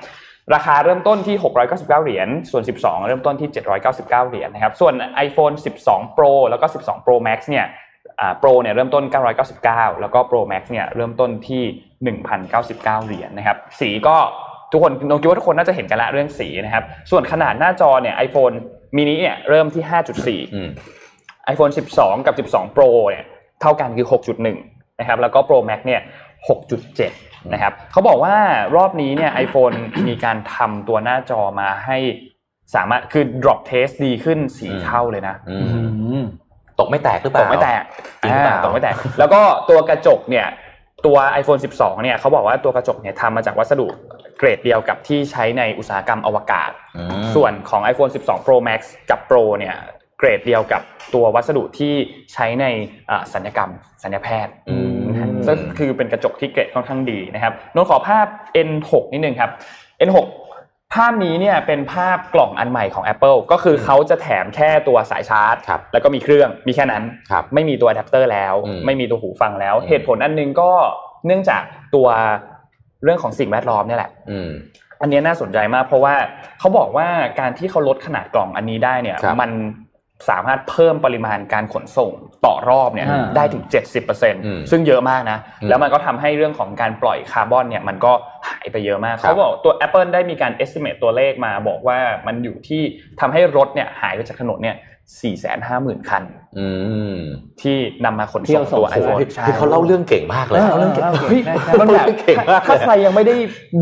ราคาเริ่มต้นที่ 699 เหรียญ ส่วน 12 เริ่มต้นที่ 799 เหรียญนะครับ ส่วน iPhone 12 Pro แล้วก็ 12 Pro Max เนี่ยอ่า Pro เนี่ยเริ่มต้น 999 แล้วก็ Pro Max เนี่ยเริ่มต้นที่ 1,099 เหรียญนะครับ สีก็ทุกคนนงคิดว่าทุกคนน่าจะเห็นกันละเรื่องสีนะครับ ส่วนขนาดหน้าจอเนี่ย iPhone mini เนี่ยเริ่มที่ 5.4อืม iPhone 12 กับ 12 Pro เนี่ยเท่ากันคือ 6.1 นะครับ แล้วก็ Pro Max เนี่ย 6.7 นะครับเขาบอกว่ารอบนี้เนี่ย iPhone มีการทำตัวหน้าจอมาให้สามารถคือ drop test ดีขึ้นสี่อืมเท่าเลยนะอืมตกไม่แตกหรือเปตล่ากไม่แตกจริงหรือเปล่าอ่าตกไม่แตก แล้วก็ตัวกระจกเนี่ยตัว iPhone 12 เนี่ยเขาบอกว่าตัวกระจกเนี่ยทำมาจากวัสดุเกรดเดียวกับที่ใช้ในอุตสาหกรรมอวกาศอืมส่วนของ iPhone 12 Pro Max กับ Pro เนี่ย เกรดเดียวกับตัววัสดุที่ใช้ในอ่าสัญญกรรม สัญญแพทย์อืมนะฮะซึ่งคือเป็นกระจกที่เกรดค่อนข้างดีนะครับนนท์ขอภาพ N6 นิดนึงครับ N6 ภาพนี้เนี่ยเป็นภาพกล่องอันใหม่ของ Apple ก็คือเขาจะแถมแค่ตัวสายชาร์จครับแล้วก็มีเครื่องมีแค่นั้นครับไม่มีตัวอะแดปเตอร์แล้วอืมไม่มีตัวหูฟังแล้วอืมเหตุผลอันหนึงก็เนื่องจากตัวเรื่องของสิ่งแวดล้อมเนี่ยแหละอืมอันเนี้ยน่าสนใจมากเพราะว่าเขาบอกว่าการที่เขาลดขนาดกล่องอันนี้ได้เนี่ยครับมัน สามารถเพิ่มปริมาณการขนส่งต่อรอบเนี่ยอ่าได้ถึง 70%ซึ่งเยอะมากนะอืมแล้วมันก็ทำให้เรื่องของการปล่อยคาร์บอนเนี่ยมันก็หายไปเยอะมากครับเขาบอกตัว Apple ได้มีการ estimate ตัวเลขมาบอกว่ามันอยู่ที่ทำให้รถเนี่ยหายไปจากถนนเนี่ย 450,000 คันอืมที่นำมาขนเที่ส่ยวงส่งตัวโอ้โห iPhone พี่ใช่พี่เขาเล่าเรื่องเก่งมากเลยเออเล่าเรื่องเก่งเออเฮ้ยใช่ใช่มันแบบเก่งมากถ้าใครยังไม่ได้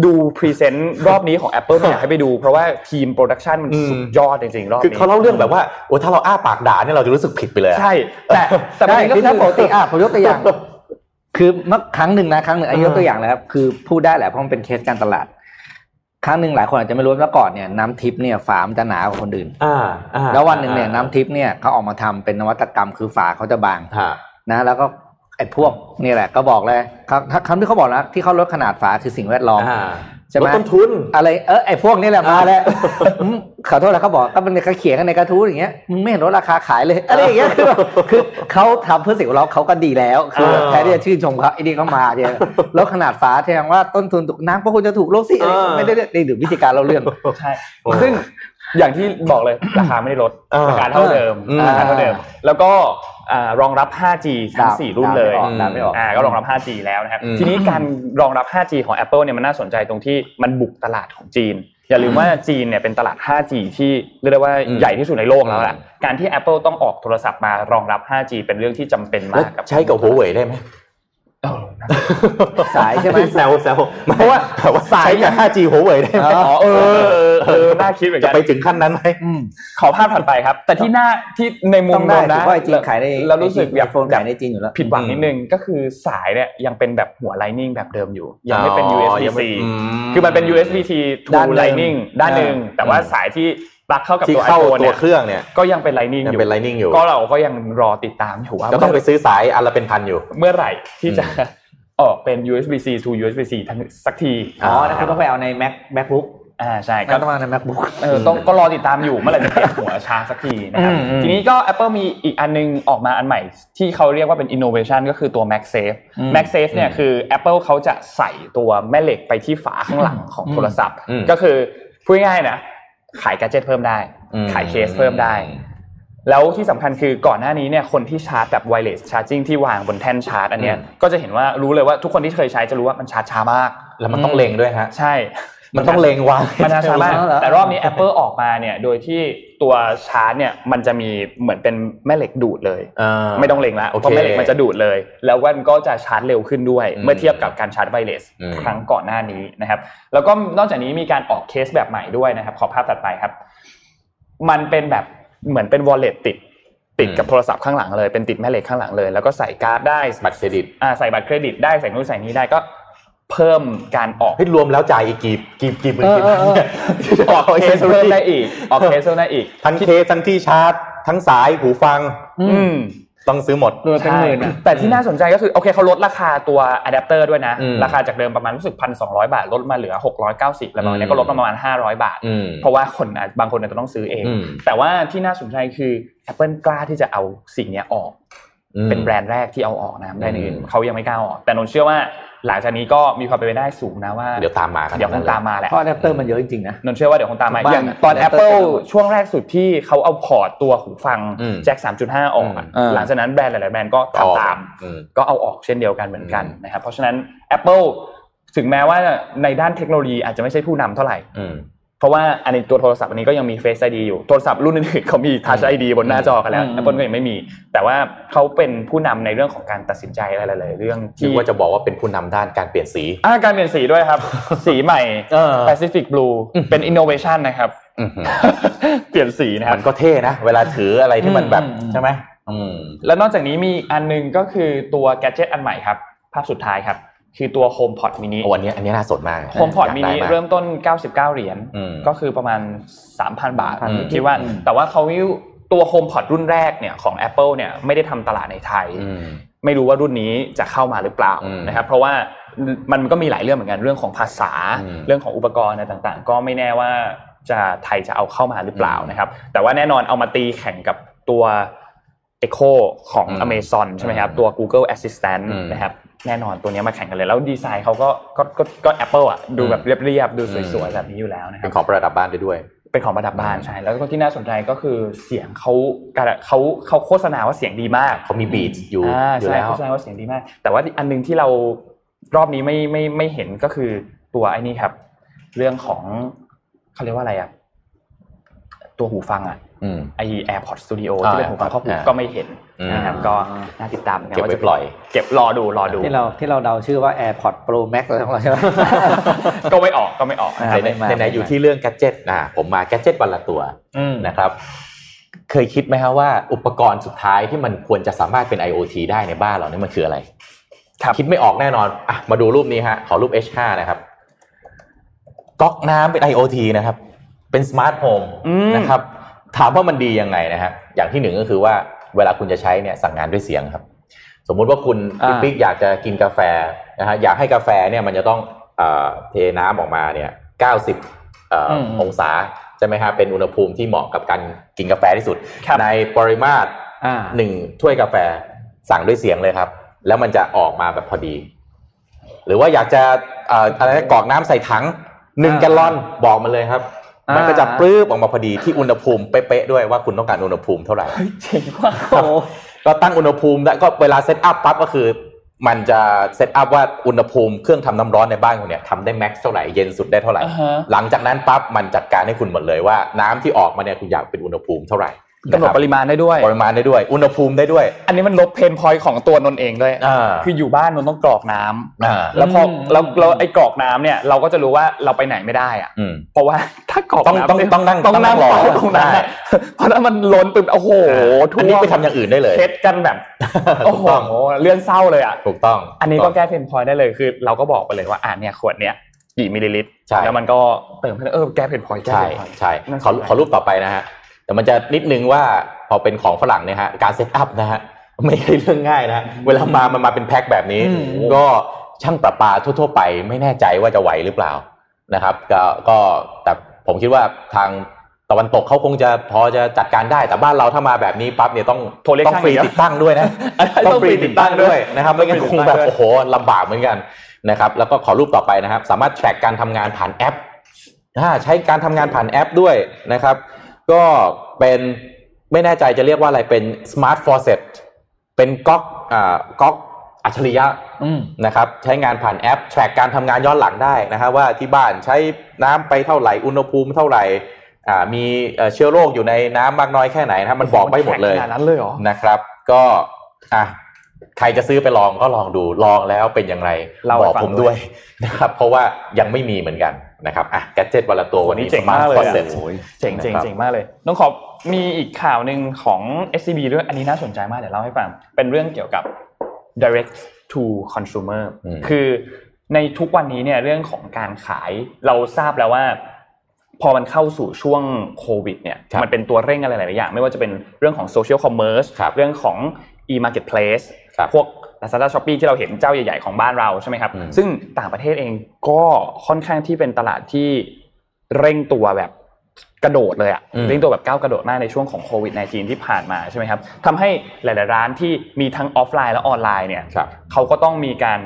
ดู present รอบนี้ของ Apple เนี่ยอยากให้ไปดู เพราะว่าทีม production มันอืมสุดยอดจริงๆ รอบคือนี้เขาเล่าเรื่องแบบว่าโอ้ถ้าเราอ้าปากด่าเนี่ยเราจะรู้สึกผิดไปเลยอะใช่ แต่แต่ประใช่เด็นก็คือคืถ้าอปกติอะผมยกตัวอย่าง คือเมื่อครั้งหนึ่งนะครั้งหนึ่งอันนี้ยกตัวอย่างเลยครับคือพูดได้แหละเพราะมันเป็นเคสการตลาด ครั้งหนึ่งหลายคนอาจจะไม่รู้ว่าเมื่อก่อนเนี่ยน้ำทิพย์เนี่ยฝามันจะหนากว่าคนอื่นอ่าอ่าแล้ววันหนึ่งเนี่ยน้ำทิพย์เนี่ยเขาออกมาทำเป็นนวัตกรรมคือฝาเขาจะบางฮะนะ แล้วก็ไอ้พวกนี่แหละก็บอกเลยเขาถ้าคำที่เขาบอกนะที่เขาลดขนาดฝาคือสิ่งแวดล้อมอ่า ใช่ไหมลดต้นทุนอะไรเออไอ้พวกนี้แหละมาแล้วอืมขอโทษแล้วเขาบอกก็เป็นเขาเขียนกันในกระทู้อย่างเงี้ยมึงไม่เห็นลดราคาขายเลยอะไรอย่างเงี้ยคือแบบคือเขาทำเพื่อสิ่งแวดล้อมเขาก็ดีแล้วคือเออแทนที่จะชื่นชมเขาไอ้นี่เขามาเนี่ยลดขนาดฝาแสดงว่าต้นทุนถูกน้ำก็ควรจะถูกลดสิอะไรอย่างเงี้ยไม่ได้นี่ดูวิธีการเราเรื่องใช่ซึ่ง อย่างที่บอกเลยราคาไม่ได้ลดเออราคาเท่าเดิมอืมราคาเท่าเดิม แล้วก็อ่ารองรับ 5G ทั้งครับ4รุ่นเลยดาวไม่ออกดาวไม่ออกอ่าก็รองรับ 5G แล้วนะครับอืมทีนี้การรองรับ 5G ของ Apple เนี่ยมันน่าสนใจตรงที่มันบุกตลาดของจีน อย่าลืมว่าจีนเนี่ยเป็นตลาด 5G ที่เรียกได้ว่าอืมใหญ่ที่สุดในโลกแล้วแหละอืมการที่ Apple ต้องออกโทรศัพท์มารองรับ 5G เป็นเรื่องที่จำเป็นแล้วมากกับใช้กับหัวเว่ยได้ไหมเออ สายใช่ไหมแซวแซวเพราะว่าสายกับ 5G หัวเว่ยได้ไหมอ๋อเออเออเออน่าคิดเหมือนจะกันไปถึงขั้นนั้นไหมอืมขอภาพถัดไปครับ แต่ที่หน้าที่ในมุต้มองได้นนถืนะอว่าไอ้จีนขายในแล้วรู้สึกแบบโฟนขายในจีนอยู่แล้วผิดหวังนิดนึงก็คือสายเนี่ยยังเป็นแบบหัว Lightning แบบเดิมอยู่ ยังไม่เป็นอ๋อ USB ยังไม่ C อืมคือมันเป็น USB T to ด้านหนึ่ง Lightning ด้านหนึ่งอ่าแต่ว่าสายที่ ปลั๊กเข้ากับที่ตัวเข้า iPhone ตัเนี่วยเครื่องเนี่ยก็ยังเป็น Lightning ยังอยู่ เป็น Lightning อยู่ ก็เราก็ยังรอติดตามอยู่ว่าก็ต้องไปซื้อสายอันละเป็นพันอยู่ เมื่อไหร่ที่จะออกเป็น USB C to USB C ทั้งสักทีอ๋อนั่นคือต้องไปเอาใน Mac MacBook อ่าใช่ก็ ก็ต้องมาใน MacBook เออต้องก็รอติดตามอยู่เมื่อไหร่จะเปลี่ยนหัวชาร์จสักทีนะครับ อืมอืม ทีนี้ก็ Apple มีอีกอันนึงออกมาอันใหม่ ที่เขาเรียกว่าเป็น innovation ก็คือตัว MagSafe อืม MagSafe เนี่ยคือ Apple เขาจะใส่ตัวแม่เหล็กไปที่ฝาข้างหลังของโทรศัพท์ อืมก็คือพูดง่ายๆนะ ขายแกดเจิตเพิ่มได้อืมขายเคสเพิ่มได้ แล้วที่สำคัญคือก่อนหน้านี้เนี่ยคนที่ชาร์จแบบ wireless charging ที่วางบนแท่นชาร์จอันเนี้ยอืมก็จะเห็นว่ารู้เลยว่าทุกคนที่เคยใช้จะรู้ว่ามันชาร์จช้ามาก แล้วมันต้องเล็งด้วยฮะใช่ มันต้องเล็งวางมันชาร์จช้ามากเหรอแต่รอบนี้ Apple ออกมาเนี่ยโดยที่ตัวชาร์จเนี่ยมันจะมีเหมือนเป็นแม่เหล็กดูดเลยอ่าไม่ต้องเล็งละโอเคเพราะแม่เหล็กมันจะดูดเลย แล้วมันก็จะชาร์จเร็วขึ้นด้วยอืมเมื่อเทียบกับการชาร์จ wireless อืมครั้งก่อนหน้านี้นะครับ แล้วก็นอกจากนี้มีการออกเคสแบบใหม่ด้วยนะครับ ขอภาพถัดไปครับ มันเป็นแบบเหมือนเป็น wallet ติดติดกับโทรศัพท์ข้างหลังเลยเป็นติดแม่เหล็กข้างหลังเลย แล้วก็ใส่การ์ดได้บัตรเครดิตอ่าใส่บัตรเครดิตได้ใส่นู่นใส่นี้ได้ก็ เพิ่มการออกให้รวมแล้วจ่ายอีกกี่กี่กี่หมื่นเออกี่พันเออเออเนี่ยออกเคสเพิ่มได้อีกออกเคสเพิ่มได้อีก ทั้งเคสทั้งที่ชาร์จ ทั้งสายหูฟัง อืมต้องซื้อหมดรวมเป็นหมื่นอะใช่แต่ที่น่าสนใจก็คือ โอเคเขาลดราคาตัวอะแดปเตอร์ด้วยนะอืมราคาจากเดิมประมาณรู้สึกพันสองร้อยบาท ลดมาเหลือหกร้อยเก้าสิบแล้วประมาณอืนี้มก็ลดมาประมาณห้าร้อยบาทอืมเพราะว่าคนอาจบางคนอาจจะต้องซื้อเองอืมแต่ว่าที่น่าสนใจคือ Apple กล้าที่จะเอาสิ่งเนี้ยออกอืมเป็นแบรนด์แรกที่เอาออกนะแบรนด์อื่นอืมเขายังไม่กล้าเอาออก แต่นนท์เชื่อว่า หลังจากนี้ก็มีความเป็นไปได้สูงนะว่าเดี๋ยวตามมากันเดี๋ยวคงตามมาแหละเพราะอะแดปเตอร์มันเยอะจริงๆนะนนท์เชื่อว่าเดี๋ยวคงตามมาทุกบ้านอย่างตอนอะ Apple เต็มไปหมดช่วงแรกสุดที่เขาเอา port ตัวหูฟังอืมแจ็ค3.5 ออกอะอืมหลังจากนั้นแบรนด์หลายๆแบรนด์ก็ออกทำตามอืมก็เอาออกเช่นเดียวกันเหมือนกันอืมนะครับเพราะฉะนั้น Apple ถึงแม้ว่าในด้านเทคโนโลยีอาจจะไม่ใช่ผู้นำเท่าไหร่อืม เพราะว่าอันนี้ตัวโทรศัพท์อันนี้ก็ยังมี Face ID อยู่ โทรศัพท์รุ่นอื่นๆเขามี Touch ID บนหน้าจอกันแล้วอืม Apple ก็ยังไม่มี แต่ว่าเขาเป็นผู้นำในเรื่องของการตัดสินใจอะไรหลายๆเรื่องที่ที่ว่าจะบอกว่าเป็นผู้นำด้านการเปลี่ยนสีอ่าการเปลี่ยนสีด้วยครับ สีใหม่เออ Pacific Blue เป็น innovation นะครับอื้อหือเปลี่ยนสีนะครับมันก็เท่นะ เวลาถืออะไรที่มันแบบอืมอืมใช่ไหมอืมแล้วนอกจากนี้มีอีกอันหนึงก็คือตัวแกดเจิตอันใหม่ครับ ภาพสุดท้ายครับ คือตัว HomePod mini โอ้อันนี้อันนี้น่าสนมาก HomePod อยาก mini ได้ากเริ่มต้น 99 เหรียญอืมก็คือประมาณ 3,000 บาทอืมคิดว่าอืมแต่ว่าเขาตัว HomePod รุ่นแรกเนี่ยของ Apple เนี่ยไม่ได้ทำตลาดในไทยอืมไม่รู้ว่ารุ่นนี้จะเข้ามาหรือเปล่าอืมนะครับเพราะว่ามันก็มีหลายเรื่องเหมือนกันเรื่องของภาษาอืมเรื่องของอุปกรณ์อะไรต่างๆ ก็ไม่แน่ว่าจะไทยจะเอาเข้ามาหรือเปล่าอืมนะครับ แต่ว่าแน่นอนเอามาตีแข่งกับตัว Echo ของอืม Amazon ใช่ไหมครับอืมตัว Google Assistant อืมนะครับ แน่นอนตัวนี้มาแข่งกันเลย แล้วดีไซน์เขาก็ก็ก็ก็ Apple อะดูแบบเรียบๆดูสวยๆแบบนี้อยู่แล้วนะคเป็รันบของประดับบ้านได้ด้วย เป็นของประดับบ้านใช่แล้วก็ที่น่าสนใจก็คือเสียงเขาการเขาเขาโฆษณาว่าเสียงดีมากเขามีบีทอยู่อ่าอยู่ใช่แล้วโฆษณาว่าเสียงดีมาก แต่ว่าอันหนึงที่เรารอบนี้ไม่ไม่ไม่เห็นก็คือตัวไอ้นี่ครับ เรื่องของเขาเรียกว่าอะไรอะตัวหูฟังอะอืมไอ AirPods Studio อ่าที่เป็นหูฟังครอบหูอ่าก็ไม่เห็นอืม นะครับก็น่าติดตามหมือนนเก็บไว้ว่าจะปล่อย เก็บรอดูรอดูที่เราที่เราเดาชื่อว่า AirPods Pro Max อะไรของเราใช่ไหมก็ไม่ออกก็ไม่ออกอ่าในไม่มาในในอยู่ที่เรื่องแกดเจิตนะผมมาแกดเจิตวันละตัวอืมนะครับ เคยคิดไหมฮะว่าอุปกรณ์สุดท้ายที่มันควรจะสามารถเป็น IoT ได้ในบ้านเรานี่มันคืออะไรครับคิดไม่ออกแน่นอนอะมาดูรูปนี้ฮะขอรูป H5 นะครับก๊อกน้ำเป็น IoT นะครับ เป็นสมาร์ทโฮมอืมนะครับถามว่ามันดียังไงนะฮะอย่างที่หนึ่งก็คือว่า เวลาคุณจะใช้เนี่ยสั่งงานด้วยเสียงครับ สมมุติว่าคุณอ่าปิ๊กๆอยากจะกินกาแฟนะฮะอยากให้กาแฟเนี่ยมันจะต้องเอ่อเทน้ำออกมาเนี่ย90เอ่ออมองศาใช่ไหมฮะเป็นอุณหภูมิที่เหมาะกับการกินกาแฟที่สุดครับในปริมาตรอ่าหนึ่งถ้วยกาแฟสั่งด้วยเสียงเลยครับ แล้วมันจะออกมาแบบพอดี หรือว่าอยากจะเอ่ออะไรนะกรอกน้ำใส่ถังหนึ่งอ่าแกลลอนบอกมันเลยครับอ่า มัมันก็จะปลื้บออกมาพอดีที่อุณหภูมิเป๊ะๆด้วยว่าคุณต้องการอุณหภูมิเท่าไหร่เจ๋งว่ะครับก็ตั้งอุณหภูมิแล้วก็เวลา set up ปั๊บก็คือ มันจะ set up ว่าอุณหภูมิเครื่องทำน้ำร้อนในบ้านคุณเนี่ยทำได้ max เท่าไหร่เย็นสุดได้เท่าไหร่อ่าฮะหลังจากนั้นปั๊บมันจัดการให้คุณหมดเลยว่าน้ำที่ออกมาเนี่ยคุณอยากเป็นอุณหภูมิเท่าไหร่ กำหนดนะครับปริมาณได้ด้วย ปริมาณได้ด้วย อุณหภูมิได้ด้วย อันนี้มันลบ pain point ของตัวนนท์เองด้วยอ่าคืออยู่บ้านนนท์ต้องกรอกน้ำอ่าแล้วพออืมเราเราไอ้กรอกน้ำเนี่ยเราก็จะรู้ว่าเราไปไหนไม่ได้อะอืมเพราะว่าถ้ากรอกต้องน้ำต้องเนี่ยต้องนั่งต้องนั่งต้องนั่งรอเฝ้าตรงนั้นได้อะเพราะถ้ามันล้นตึมโอ้โหทั่วอันนี้ไปทำอย่างอื่นได้เลยเช็ดกันแบบโอ้ถูโหกต้องเลื่อนเศร้าเลยอะถูกต้อง อันนี้ก็แก้ pain point ได้เลยคือ เราก็บอกไปเลยว่าอ่าเนี่ยขวดเนี้ยกี่มิลลิลิตรใช่แล้วมันก็เติมขึ้นเออแก้ pain point แก้ใช่ pain point ใช่น่าสนใจขอขอรูปต่อไปนะฮะ แต่มันจะนิดนึงว่าพอเป็นของฝรั่งเนี่ยฮะการเซตอัพนะฮะไม่ใช่เรื่องง่ายนะฮะเวลามามันมาเป็นแพ็คแบบนี้อืมก็ช่างประปาทั่ว ๆ ไปไม่แน่ใจว่าจะไหวหรือเปล่านะครับก็ก็แต่ผมคิดว่าทางตะวันตกเขาคงจะพอจะจัดการได้แต่บ้านเราถ้ามาแบบนี้ปั๊บเนี่ยต้องโทรเรียกต้องช่างฟรีอีกติดตั้งด้วยนะต้องฟรีติดตั้งด้วยนะครับไม่งั้นคงแบบโอ้โหลำบากเหมือนกันนะครับแล้วก็ขอรูปต่อไปนะครับ สามารถแทร็กการทำงานผ่านแอปอ่าใช้การทำงานผ่านแอปด้วยนะครับ ก็เป็นไม่แน่ใจจะเรียกว่าอะไรเป็น smart faucet เป็นก๊อกอ่าก๊อกอัจฉริยะอืมนะครับใช้งานผ่านแอป แทร็กการทำงานย้อนหลังได้นะครับว่าที่บ้านใช้น้ำไปเท่าไหร่อุณหภูมิเท่าไหร่อ่ามีเอ่อเชื้อโรคอยู่ในน้ำมากน้อยแค่ไหนนะครับมันบอกไปหมดเลยขนาดนั้นเลยเหรอนะครับ ก็อะ ใครจะซื้อไปลองก็ลองดูลองแล้วเป็นอย่างไรเล่าบให้อกฟังผมด้ด้ววยยนะครับ เพราะว่ายังไม่มีเหมือนกันนะครับอะแกจิตวันละตัวโอ้โหวันนี้นี่เจ๋ง Smart มากเลยอะ Faucet เจ๋งเจ๋งนะครับเจ๋งมากเลยน้องขอมีอีกข่าวหนึ่งของ SCB ด้วยอันนี้น่าสนใจมากเดี๋ยวเล่าให้ฟัง เป็นเรื่องเกี่ยวกับ direct to consumer อืมคือในทุกวันนี้เนี่ยเรื่องของการขายเราทราบแล้วว่าพอมันเข้าสู่ช่วงโควิดเนี่ยครับมันเป็นตัวเร่งอะไรหลายๆอย่าง ไม่ว่าจะเป็นเรื่องของ social commerce ครับเรื่องของ e-marketplace ครับ พวก Lazada Shopee ที่เราเห็นเจ้าใหญ่ๆของบ้านเราใช่ไหมครับอืมซึ่งต่างประเทศเองก็ค่อนข้างที่เป็นตลาดที่เร่งตัวแบบกระโดดเลยอะอืมเร่งตัวแบบก้าวกระโดดมากในช่วงของโควิด -19 ที่ผ่านมาใช่ไหมครับทำให้หลาย ๆ ร้านที่มีทั้งออฟไลน์และออนไลน์เนี่ยครับเขาก็ต้องมีการ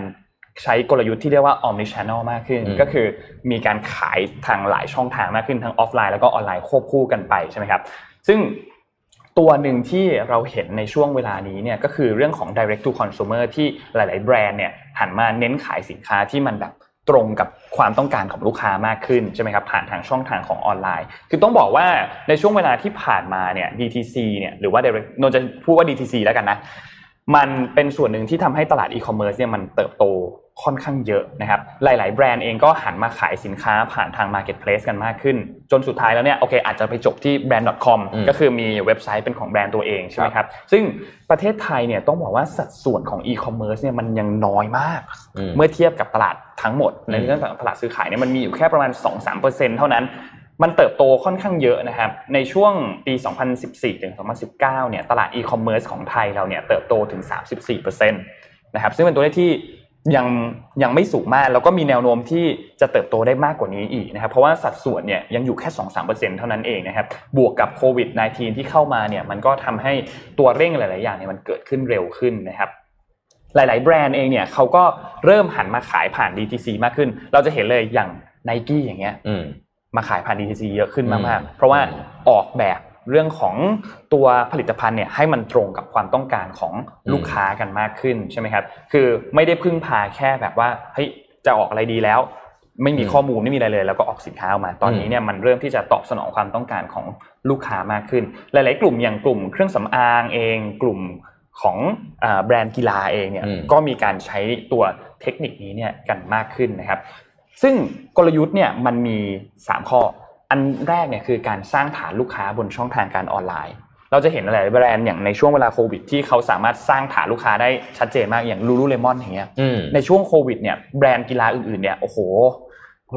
ใช้กลยุทธ์ที่เรียกว่า omni channel มากขึ้นอืมก็คือมีการขายทางหลายช่องทางมากขึ้นทั้งออฟไลน์แล้วก็ออนไลน์ควบคู่กันไปใช่ไหมครับ ซึ่ง ตัวหนึ่งที่เราเห็นในช่วงเวลานี้เนี่ยก็คือเรื่องของ direct to consumer ที่หลาย ๆ แบรนด์เนี่ยหันมาเน้นขายสินค้าที่มันแบบตรงกับความต้องการของลูกค้ามากขึ้นใช่ไหมครับผ่านทางช่องทางของออนไลน์ คือต้องบอกว่าในช่วงเวลาที่ผ่านมาเนี่ย DTC เนี่ยหรือว่า direct นนจะพูดว่า DTC แล้วกันนะ มันเป็นส่วนหนึ่งที่ทำให้ตลาดอีคอมเมิร์ซเนี่ยมันเติบโตค่อนข้างเยอะนะครับ หลาย ๆ แบรนด์เองก็หันมาขายสินค้าผ่านทาง Marketplace กันมากขึ้น จนสุดท้ายแล้วเนี่ยโอเคอาจจะไปจบที่แบรนด์ .com อืมก็คือมีเว็บไซต์เป็นของแบรนด์ตัวเองใช่ไหมครับ ซึ่งประเทศไทยเนี่ยต้องบอกว่าสัดส่วนของอีคอมเมิร์ซเนี่ยมันยังน้อยมากอืมเมื่อเทียบกับตลาดทั้งหมด ในอืมเรื่องของตลาดซื้อขายเนี่ยมันมีอยู่แค่ประมาณ 2-3%เท่านั้น มันเติบโตค่อนข้างเยอะนะครับ ในช่วงปี 2014 ถึง 2019 เนี่ย ตลาดอีคอมเมิร์ซของไทยเราเนี่ยเติบโตถึง 34%นะครับ ซึ่งเป็นตัวเลขที่ยังยังไม่สูงมาก แล้วก็มีแนวโน้มที่จะเติบโตได้มากกว่านี้อีกนะครับ เพราะว่าสัดส่วนเนี่ยยังอยู่แค่ 2-3%เท่านั้นเองนะครับ บวกกับโควิด -19 ที่เข้ามาเนี่ย มันก็ทำให้ตัวเร่งหลาย ๆ อย่างเนี่ยมันเกิดขึ้นเร็วขึ้นนะครับหลาย ๆ แบรนด์เองเนี่ยเขาก็เริ่มหันมาขายผ่าน DTC มากขึ้น เราจะเห็นเลยอย่าง n i กี้อย่างเงี้ย มมาขายผ่าน DTC เยอะขึ้นอืมมากๆ เพราะว่าออกแบบเรื่องของตัวผลิตภัณฑ์เนี่ยให้มันตรงกับความต้องการของลูกค้ากันมากขึ้นใช่ไหมครับ คือไม่ได้พึ่งพาแค่แบบว่าเฮ้ยจะออกอะไรดีแล้ว ไม่มีข้อมูลไม่มีอะไรเลย แล้วก็ออกสินค้าออกมา ตอนนี้เนี่ยมันเริ่มที่จะตอบสนองความต้องการของลูกค้ามากขึ้น หลาย ๆ กลุ่มอย่างกลุ่มเครื่องสำอางเอง กลุ่มของอ่าแบรนด์กีฬาเองเนี่ยอืมก็มีการใช้ตัวเทคนิคนี้เนี่ยกันมากขึ้นนะครับ ซึ่งกลยุทธ์เนี่ยมันมี 3 ข้อ อันแรกเนี่ยคือการสร้างฐานลูกค้าบนช่องทางการออนไลน์ เราจะเห็นหลายๆแบรนด์อย่างในช่วงเวลาโควิด ที่เขาสามารถสร้างฐานลูกค้าได้ชัดเจนมากอย่างลูลูเลมอนอย่างเงี้ยอืมในช่วงโควิดเนี่ยแบรนด์กีฬาอื่นๆเนี่ยโอ้โห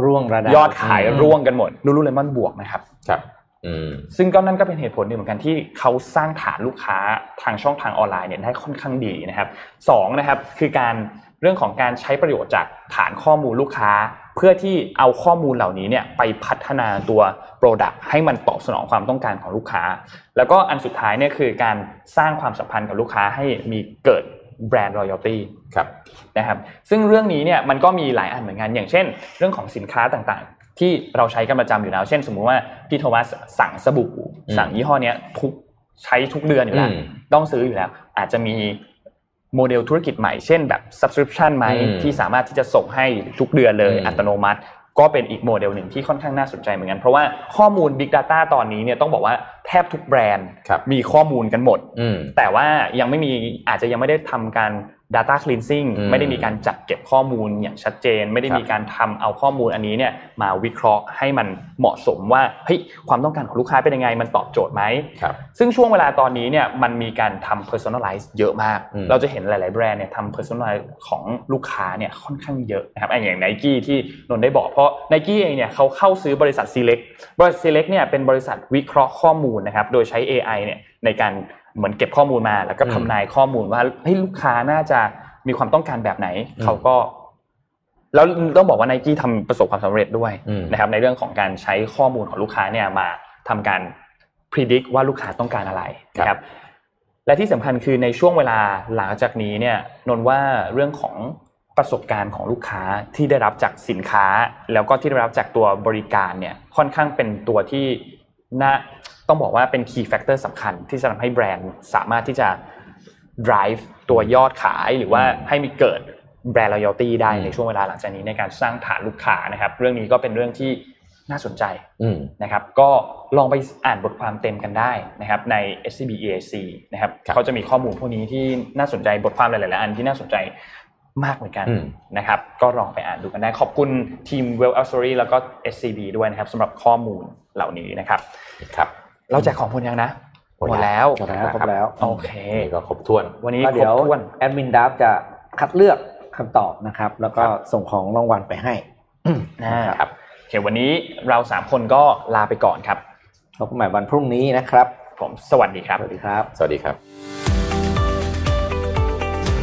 ร่วงระดับยอดขายอืมร่วงกันหมดลูลูเลมอนบวกนะครับครับอืมซึ่งก็นั่นก็เป็นเหตุผลหนึ่งเหมือนกันที่เขาสร้างฐานลูกค้าทางช่องทางออนไลน์เนี่ยได้ค่อนข้างดีนะครับสองนะครับคือการเรื่องของการใช้ประโยชน์จากฐานข้อมูลลูกค้า เพื่อที่เอาข้อมูลเหล่านี้เนี่ยไปพัฒนาตัว Product ให้มันตอบสนองความต้องการของลูกค้า แล้วก็อันสุดท้ายเนี่ยคือการสร้างความสัมพันธ์กับลูกค้าให้มีเกิดแบรนด์ loyalty ครับนะครับ ซึ่งเรื่องนี้เนี่ยมันก็มีหลายอันเหมือนกัน อย่างเช่น เรื่องของสินค้าต่างๆ ที่เราใช้กันประจำอยู่แล้ว เช่น สมมุติว่าพี่โทมัสสั่งสบู่อืมสั่งยี่ห้อเนี้ยทุกใช้ทุกเดือนอยู่แล้วอืมต้องซื้ออยู่แล้ว อาจจะมี โมเดลธุรกิจใหม่เช่นแบบ subscription ไหมอืมที่สามารถที่จะส่งให้ทุกเดือนเลยอืมอัตโนมัติ ก็เป็นอีกโมเดลหนึ่งที่ค่อนข้างน่าสนใจเหมือนกัน เพราะว่าข้อมูล Big Data ตอนนี้เนี่ยต้องบอกว่าแทบทุกแบรนด์ครับมีข้อมูลกันหมดอืมแต่ว่ายังไม่มีอาจจะยังไม่ได้ทำการ data cleansing อืมไม่ได้มีการจัดเก็บข้อมูลอย่างชัดเจน ไม่ได้ครับมีการทำเอาข้อมูลอันนี้เนี่ยมาวิเคราะห์ให้มันเหมาะสมว่าเฮ้ยความต้องการของลูกค้าเป็นยังไง มันตอบโจทย์ไหมครับซึ่งช่วงเวลาตอนนี้เนี่ยมันมีการทำ personalize เยอะมากอืมเราจะเห็นหลาย ๆ แบรนด์เนี่ยทำ personalize ของลูกค้าเนี่ยค่อนข้างเยอะนะครับอย่างไนกี้ที่นนท์ได้บอกเพราะไนกี้เองเนี่ยเขาเข้าซื้อบริษัท select บริษัท select เนี่ยเป็นบริษัทวิเคราะห์ข้อมูลนะครับโดยใช้ AI เนี่ยในการ เหมือนเก็บข้อมูลมาแล้วก็อืมทำนายข้อมูลว่าเฮ้ยลูกค้าน่าจะมีความต้องการแบบไหนอืมเขาก็ แล้วต้องบอกว่าไนกี้ทำประสบความสำเร็จด้วยอืมนะครับ ในเรื่องของการใช้ข้อมูลของลูกค้าเนี่ยมาทำการ predict ว่าลูกค้าต้องการอะไรนะครับ และที่สำคัญคือในช่วงเวลาหลังจากนี้เนี่ยนนท์ว่าเรื่องของประสบการณ์ของลูกค้าที่ได้รับจากสินค้า แล้วก็ที่ได้รับจากตัวบริการเนี่ยค่อนข้างเป็นตัวที่ น่าต้องบอกว่าเป็น key factor สำคัญที่จะทำให้แบรนด์สามารถที่จะ drive ตัวยอดขายหรือว่าให้มีเกิดแบรนด์ loyalty ได้อืมในช่วงเวลาหลังจากนี้ในการสร้างฐานลูกค้านะครับ เรื่องนี้ก็เป็นเรื่องที่น่าสนใจอืมนะครับ ก็ลองไปอ่านบทความเต็มกันได้นะครับใน SCB EAC นะครับครับเขาจะมีข้อมูลพวกนี้ที่น่าสนใจบทความหลาย ๆ อันที่น่าสนใจ มากเหมือนกันอืมนะครับ ก็ลองไปอ่านดูกันได้ ขอบคุณทีม Well a s t o r y แล้วก็ SCB ด้วยนะครับสำหรับข้อมูลเหล่านี้นะครับครับ เราแจกของคนยังนะหมดหมดแล้วหมดแล้วครบแล้วโอเคนี่ก็ครบถ้วน วันนี้ก็ครเดี๋บยวถ้วนแอดมินดับจะคัดเลือกคำตอบนะครับ แล้วก็ส่งของรางวัลไปให้นะครับโอเควันนี้เราสามคนก็ลาไปก่อนครับพบกันใหม่วันพรุ่งนี้นะครับ ผมสวัสดีครับ สวัสดีครับ สวัสดีครับ